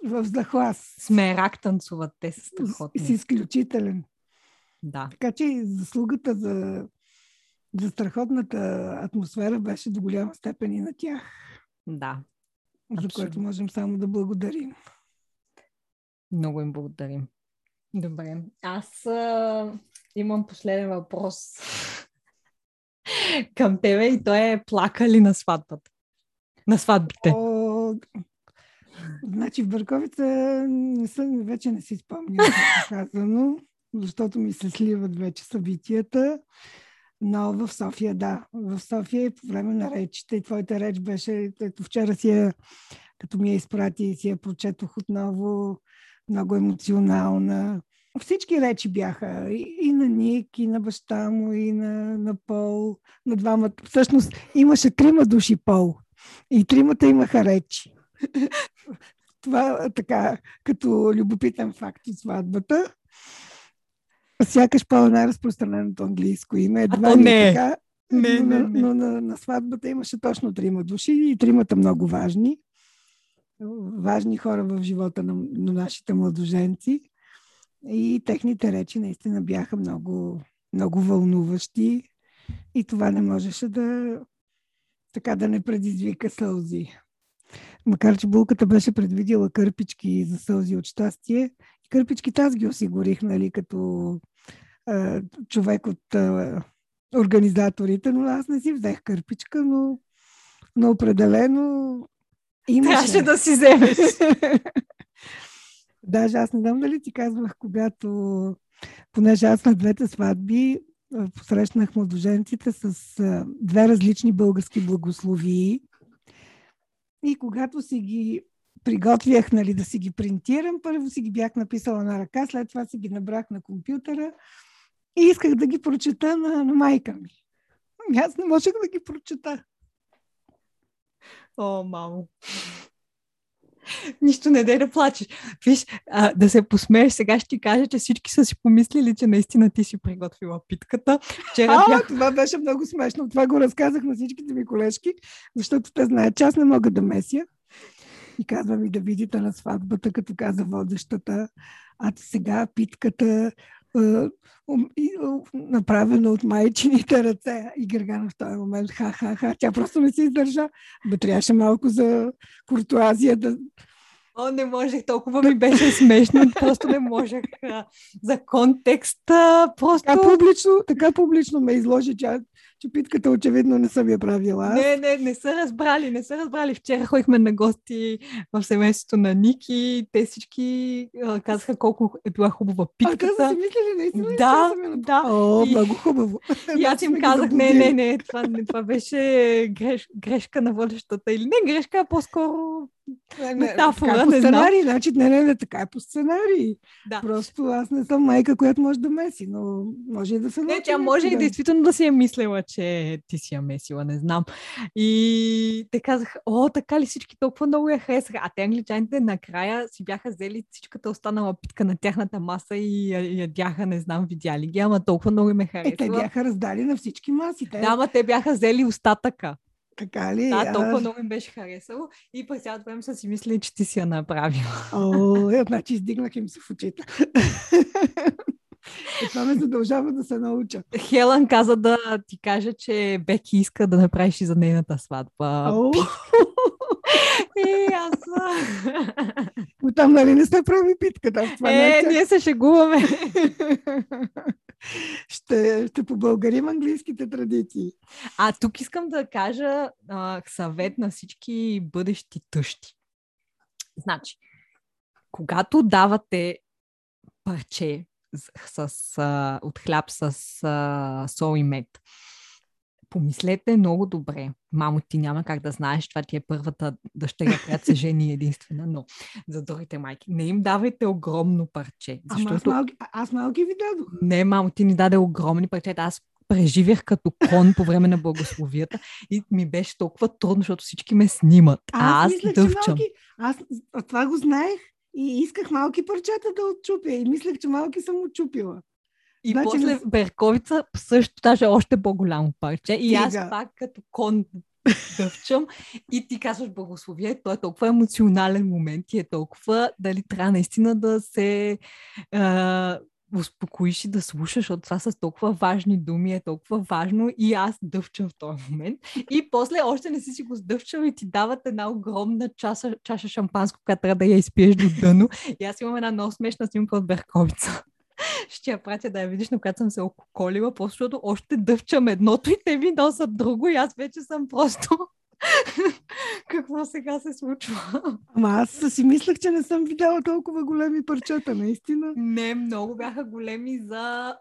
в захлас. Смерак танцуват, те са страхотни. С, с изключителен. Да. Така че заслугата за, за страхотната атмосфера беше до голяма степен и на тях. Да. За Абсолютно. което можем само да благодарим. Много им благодарим. Добре. Аз а, имам последен въпрос към тебе и той е плака ли на сватбата? На сватбите. О, значи в Бърковица не съм, вече не си спомням казано, защото ми се сливат вече събитията. Но в София, да. В София по време на речите. И твоята реч беше, ето вчера си я, като ми я изпрати, си я прочетох отново, много емоционална. Всички речи бяха. И, и на Ник, и на баща му, и на, на Пол, на двамата. Всъщност имаше трима души Пол. И тримата имаха речи. Това така, като любопитен факт от сватбата. Сякаш по най-разпространеното английско име. Едва а не. Така, не, но, не, не. но на, на сватбата имаше точно трима души и тримата много важни. Важни хора в живота на, на нашите младоженци. И техните речи наистина бяха много, много вълнуващи. И това не можеше да така да не предизвика сълзи. Макар, че булката беше предвидила кърпички за сълзи от щастие, кърпичките аз ги осигурих, нали, като а, човек от а, организаторите, но аз не си взех кърпичка, но, но определено имаше. Трябваше да си вземеш. Даже аз не знам дали ти казвах, когато, понеже аз на двете сватби посрещнах младоженците с а, две различни български благословии. И когато си ги приготвях нали, да си ги принтирам. Първо си ги бях написала на ръка, след това си ги набрах на компютъра и исках да ги прочета на, на майка ми. Аз не можех да ги прочета. О, мамо. Нищо не дай да плачеш. Виж, а, да се посмееш, сега ще ти кажа, че всички са си помислили, че наистина ти си приготвила питката. Вчера а, бях... това беше много смешно. Това го разказах на всичките ми колежки, защото те знаят, че аз не мога да меся. И казва ми да видите на сватбата, като каза водещата. А сега питката направено от майчините ръце. И Гергана в този момент, ха-ха-ха, тя просто не се издържа. Бе, трябваше малко за куртуазия да, О, не можех, толкова ми беше смешно, просто не можех за контекста. Просто... Така публично, така публично ме изложи, че, че питката очевидно не съм я правила. Не, не, не са разбрали, не са разбрали. Вчера ходихме на гости в семейството на Ники. Те всички а, казаха колко е била хубава питката. А, са си мислили, наистина. Да, да. О, и, много хубаво. И аз им казах, не, не, не, това, не, това беше греш, грешка на водещата. Или не грешка, а по-скоро метафора, не, по сценарий, знам. значи не, не, не, така е по сценарий. Да. Просто аз не съм майка, която може да меси, но може и да се Не, тя може и действително да си е мислила, че ти си я месила, не знам. И те казаха, о, така ли всички толкова много я харесаха. А те англичаните накрая си бяха взели всичката останала питка на тяхната маса и ядяха, не знам, видяли ги, ама толкова много ме харесва. Е, те бяха раздали на всички маси. Те... Да, ама те бяха взели остатъка. Така ли? Да, толкова много им беше харесало и през цялото време са си мислили, че ти си я направила. О, е, значи издигнах им се в очите. И това ме задължава да се науча. Хелън каза да ти каже, че Беки иска да направиш и за нейната сватба. И аз... Но там нали не се прави питка. Там, това е, не ние се шегуваме. ще, ще побългарим английските традиции. А тук искам да кажа а, съвет на всички бъдещи тъщи. Значи, когато давате парче с, с, от хляб с а, сол и мед, помислете много добре. Мамо, ти няма как да знаеш, това ти е първата дъщеря, която се жени единствена, но за другите майки. Не им давайте огромно парче. Защото... Ама аз, малки, аз малки ви дадох. Не, мамо, ти ни даде огромни парчета. Аз преживях като кон по време на благословията и ми беше толкова трудно, защото всички ме снимат. А аз, аз мисля, дъвчам. Малки... Аз това го знаех и исках малки парчета да отчупя и мислех, че малки съм отчупила. И значи, после не... Берковица също даже още по-голямо парче. И Тига. аз пак като кон дъвчам и ти казваш благословие, то е толкова емоционален момент и е толкова дали трябва наистина да се а, успокоиш и да слушаш, защото това са толкова важни думи, е толкова важно и аз дъвчам в този момент. И после още не си си го сдъвчал и ти дават една огромна чаша, чаша шампанско, която трябва да я изпиеш до дъно. И аз имам една много смешна снимка от Берковица ще я пратя да я видиш, на която съм се околила, просто защото още дъвчам едното и те ми носят друго и аз вече съм просто какво сега се случва? Ама аз си мислех, че не съм видяла толкова големи парчета, наистина. Не, много бяха големи за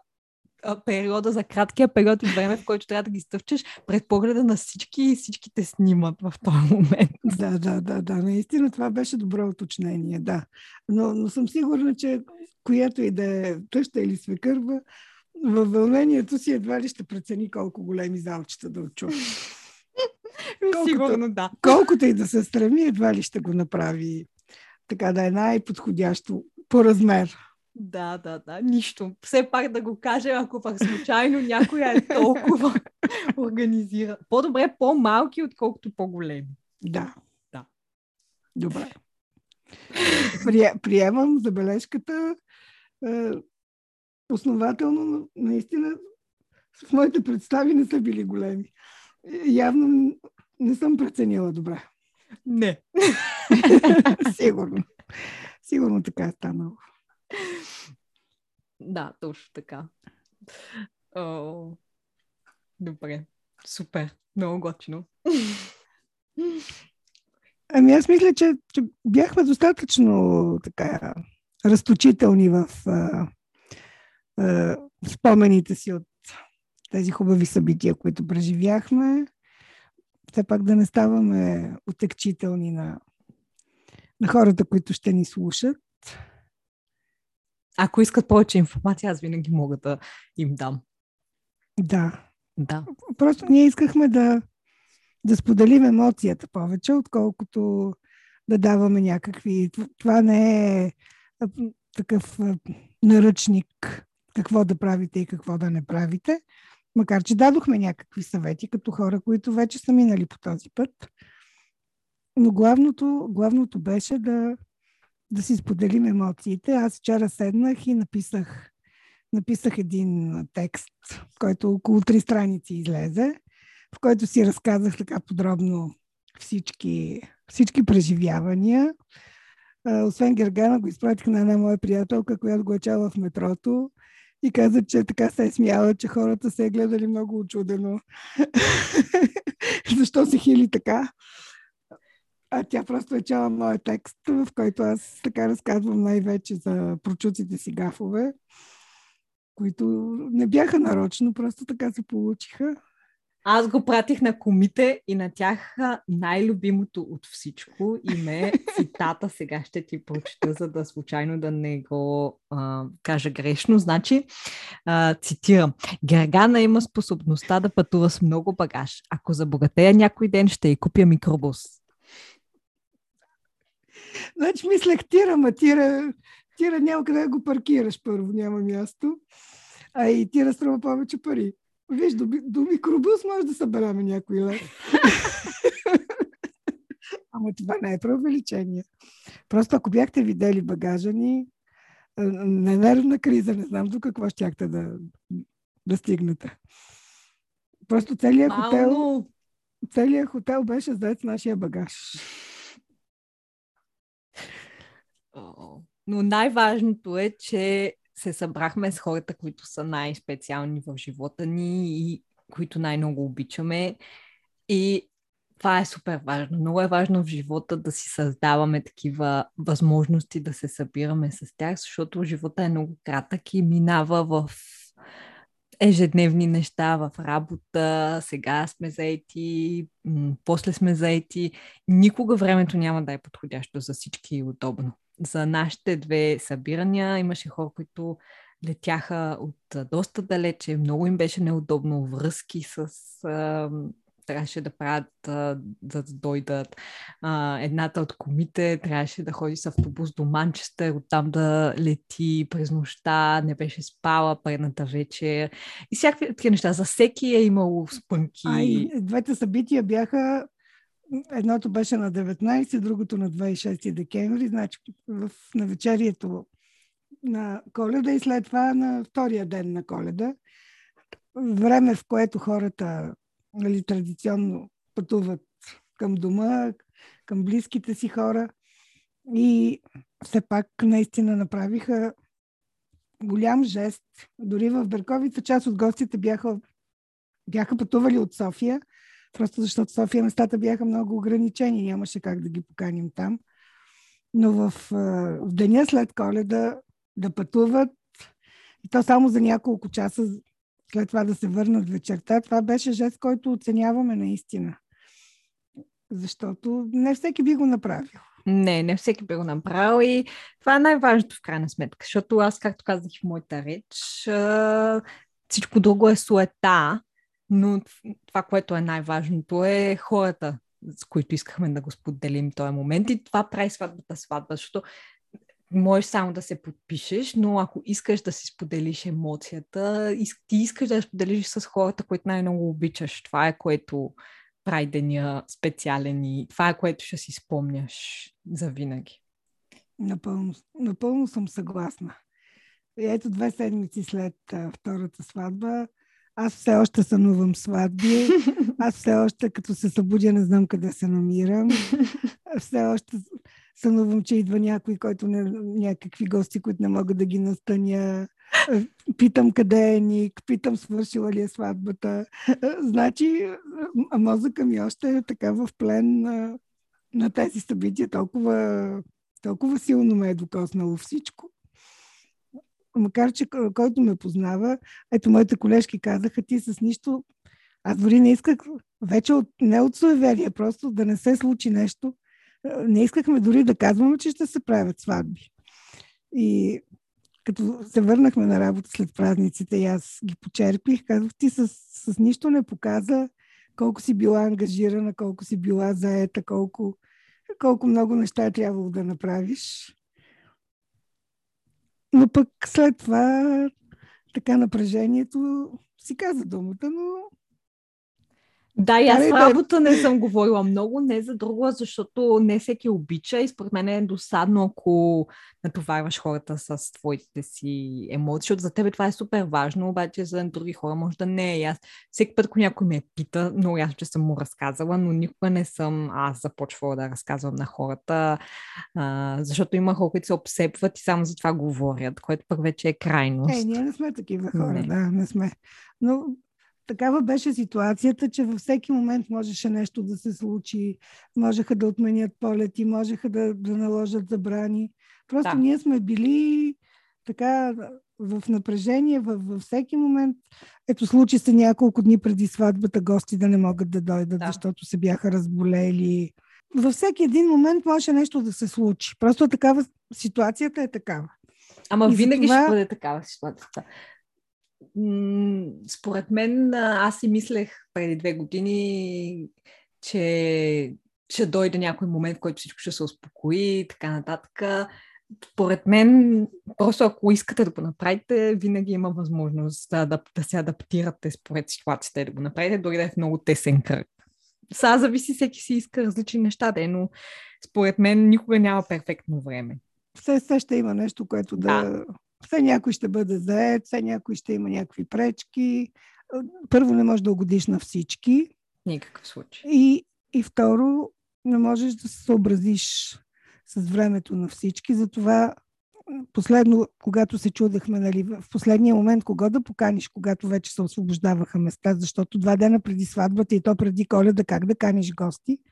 периода, за краткия период от време, в който трябва да ги стъвчеш пред погледа на всички и всички те снимат в този момент. Да, да, да, да. Наистина това беше добро уточнение, да. Но, но съм сигурна, че която и да е тъща или свекърва, във вълнението си едва ли ще прецени колко големи залчета да отчува. Колкото, Сигурно да. Колкото и да се стреми, едва ли ще го направи така да е най-подходящо по размер. Да, да, да, нищо. Все пак да го кажа, ако пък случайно някой е толкова организира. По-добре по-малки, отколкото по-големи. Да. Да. Добре. приемам забележката. Е, основателно, наистина, в моите представи не са били големи. Явно не съм преценила добре. Не. Сигурно. Сигурно така е станало. Да, точно така. О, добре. Супер. Много готино. Ами аз мисля, че, че бяхме достатъчно така разточителни в а, а, спомените си от тези хубави събития, които преживяхме. Все пак да не ставаме отекчителни на на хората, които ще ни слушат. Ако искат повече информация, аз винаги мога да им дам. Да. Да. Просто ние искахме да, да споделим емоцията повече, отколкото да даваме някакви. Това не е такъв наръчник какво да правите и какво да не правите. Макар, че дадохме някакви съвети като хора, които вече са минали по този път. Но главното, главното беше да, да си споделим емоциите. Аз вчера седнах и написах, написах един текст, който около три страници излезе, в който си разказах така подробно всички, всички преживявания. Освен Гергана, го изпратих на една моя приятелка, която го е чала в метрото и каза, че така се е смяла, че хората се е гледали много очудено. Защо се хили така? А тя просто е чела моят текст, в който аз така разказвам най-вече за прочуците си гафове, които не бяха нарочно, просто така се получиха. Аз го пратих на комите и на тях най-любимото от всичко име цитата. Сега ще ти прочета, за да случайно да не го а, кажа грешно. Значи, а, цитирам. Гергана има способността да пътува с много багаж. Ако забогатея някой ден, ще й купя микробус. Значи мислех тира, ма тира, тира няма къде да го паркираш първо, няма място. А и тира струва повече пари. Виж, до, до микробус може да съберем някой лев. Ама това не е преувеличение. Просто ако бяхте видели багажа ни, не нервна криза, не знам до какво щяхте да, да стигнете. Просто целият хотел, целият хотел беше зает с нашия багаж. Но най-важното е, че се събрахме с хората, които са най-специални в живота ни и които най-много обичаме. И това е супер важно. Много е важно в живота да си създаваме такива възможности да се събираме с тях, защото живота е много кратък и минава в ежедневни неща в работа, сега сме заети, после сме заети. Никога времето няма да е подходящо за всички и удобно за нашите две събирания. Имаше хора, които летяха от доста далече, много им беше неудобно, връзки с... А, трябваше да правят, а, да дойдат. А, едната от комите трябваше да ходи с автобус до Манчестър, оттам да лети през нощта, не беше спала предната вечер. И всякакви такива неща. За всеки е имало спънки. А, и двете събития бяха Едното беше на 19, другото на 26 декември, значи в навечерието на коледа и след това на втория ден на коледа. Време, в което хората нали, традиционно пътуват към дома, към близките си хора и все пак наистина направиха голям жест. Дори в Берковица част от гостите бяха, бяха пътували от София – просто защото в София местата бяха много ограничени, нямаше как да ги поканим там. Но в, в деня след коледа да пътуват и то само за няколко часа след това да се върнат вечерта, това беше жест, който оценяваме наистина. Защото не всеки би го направил. Не, не всеки би го направил и това е най-важното в крайна сметка, защото аз, както казах в моята реч, всичко друго е суета, но това, което е най-важното е хората, с които искахме да го споделим този момент и това прави сватбата сватба, защото можеш само да се подпишеш, но ако искаш да си споделиш емоцията, ти искаш да споделиш с хората, които най-много обичаш. Това е което прави деня специален и това е което ще си спомняш за винаги. Напълно, напълно съм съгласна. Ето две седмици след а, втората сватба аз все още сънувам сватби. Аз все още, като се събудя, не знам къде се намирам. Все още сънувам, че идва някой, който не, някакви гости, които не могат да ги настаня. Питам къде е Ник, питам свършила ли е сватбата. Значи, мозъка ми още е така в плен на, на тези събития. Толкова, толкова силно ме е докоснало всичко макар че който ме познава, ето моите колежки казаха, ти с нищо, аз дори не исках, вече от, не от суеверие, просто да не се случи нещо, Не искахме дори да казваме, че ще се правят сватби. И като се върнахме на работа след празниците и аз ги почерпих, казах, ти с, с нищо не показа колко си била ангажирана, колко си била заета, колко, колко много неща е трябвало да направиш. Но пък след това така напрежението си каза думата, но да, и аз в работа не съм говорила много, не за друго, защото не всеки обича и според мен е досадно, ако натоварваш хората с твоите си емоции, защото за тебе това е супер важно, обаче за други хора може да не е. И аз всеки път, ако някой ме пита, много ясно, че съм му разказала, но никога не съм аз започвала да разказвам на хората, а, защото има хора, които се обсепват и само за това говорят, което пък вече е крайност. Е, ние не сме такива хора, не. да, не сме. Но такава беше ситуацията, че във всеки момент можеше нещо да се случи. Можеха да отменят полети, можеха да, да наложат забрани. Просто да. ние сме били така в напрежение във, във всеки момент. Ето случи се няколко дни преди сватбата гости да не могат да дойдат, да. защото се бяха разболели. Във всеки един момент може нещо да се случи. Просто такава ситуацията е такава. Ама И винаги това... ще бъде такава ситуацията според мен, аз си мислех преди две години, че ще дойде някой момент, в който всичко ще се успокои и така нататък. Според мен, просто ако искате да го направите, винаги има възможност да, да, да се адаптирате според ситуацията и да го направите, дори да е в много тесен кръг. Сега зависи, всеки си иска различни неща, да, но според мен никога няма перфектно време. Все, все ще има нещо, което да, да все някой ще бъде заед, все някой ще има някакви пречки. Първо, не можеш да угодиш на всички. Никакъв случай. И, и второ, не можеш да се съобразиш с времето на всички. Затова последно, когато се чудехме, нали, в последния момент кого да поканиш, когато вече се освобождаваха места, защото два дена преди сватбата и то преди коледа, как да каниш гости –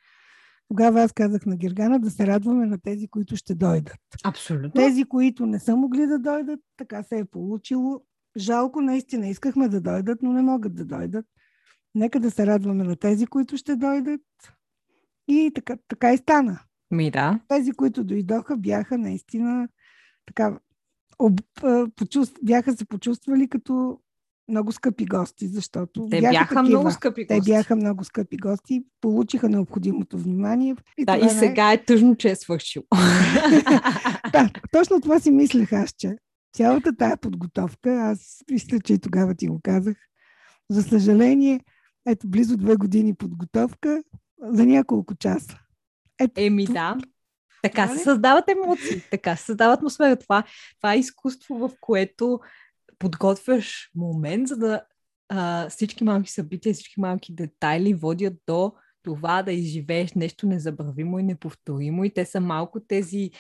тогава аз казах на Гергана да се радваме на тези, които ще дойдат. Абсолютно. Тези, които не са могли да дойдат, така се е получило. Жалко, наистина искахме да дойдат, но не могат да дойдат. Нека да се радваме на тези, които ще дойдат. И така, така и стана. Ми да. Тези, които дойдоха, бяха наистина така, об, почувств, бяха се почувствали като много скъпи гости, защото те бяха, бяха много скъпи гости. Те бяха много скъпи гости, получиха необходимото внимание. И да, и сега е тъжно, че е свършил. да, точно това си мислех аз, че цялата тая подготовка, аз мисля, че и тогава ти го казах, за съжаление, ето близо две години подготовка за няколко часа. Ето, Еми да. Така се създават емоции, така се създава атмосфера. Това, това е изкуство, в което подготвяш момент, за да а, всички малки събития, всички малки детайли водят до това да изживееш нещо незабравимо и неповторимо. И те са малко тези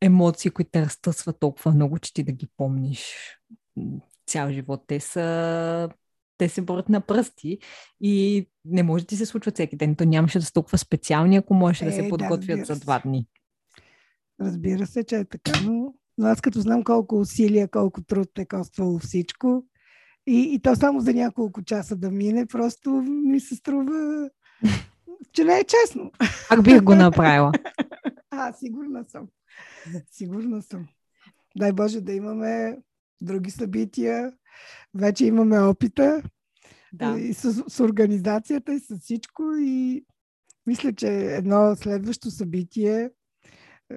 емоции, които те разтъсват толкова много, че ти да ги помниш цял живот. Те са те се борят на пръсти и не може да ти се случва всеки ден. То нямаше да са толкова специални, ако можеше е, да се подготвят да, за два дни. Разбира се, че е така, но но аз като знам колко усилия, колко труд е коствало всичко, и, и то само за няколко часа да мине, просто ми се струва, че не е честно. Как бих го направила? А, сигурна съм. Сигурна съм. Дай Боже да имаме други събития. Вече имаме опита да. и с, с организацията и с всичко. И мисля, че едно следващо събитие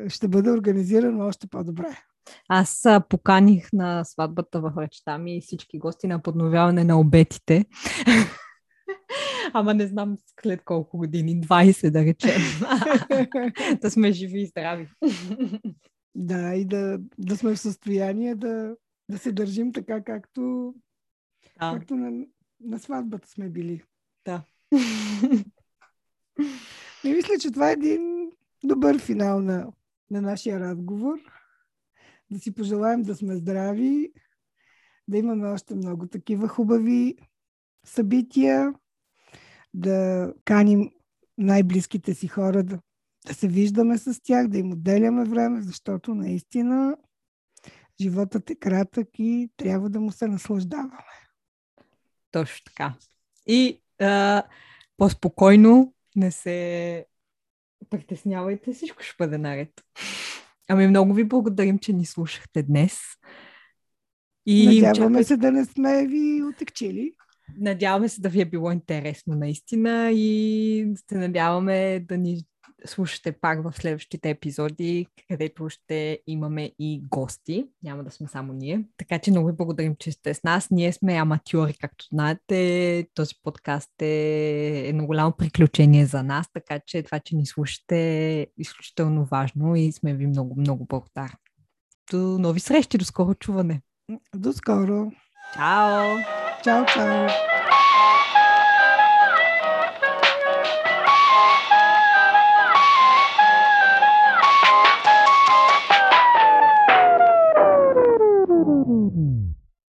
ще бъде организирано още по-добре. Аз поканих на сватбата в речта ми всички гости на подновяване на обетите. Ама не знам след колко години, 20 да речем. да сме живи и здрави. да, и да, да сме в състояние да, да се държим така, както, да. както на, на сватбата сме били. Да. И мисля, че това е един добър финал на, на нашия разговор да си пожелаем да сме здрави, да имаме още много такива хубави събития, да каним най-близките си хора да, да се виждаме с тях, да им отделяме време, защото наистина животът е кратък и трябва да му се наслаждаваме. Точно така. И а, по-спокойно не се притеснявайте, всичко ще бъде наред. Ами много ви благодарим, че ни слушахте днес. И Надяваме очаквайте... се да не сме ви отекчили. Надяваме се да ви е било интересно наистина и се надяваме да ни слушате пак в следващите епизоди, където ще имаме и гости. Няма да сме само ние. Така че много ви благодарим, че сте с нас. Ние сме аматьори, както знаете. Този подкаст е едно голямо приключение за нас, така че това, че ни слушате е изключително важно и сме ви много, много благодарни. До нови срещи, до скоро чуване. До скоро. Чао! Чао, чао!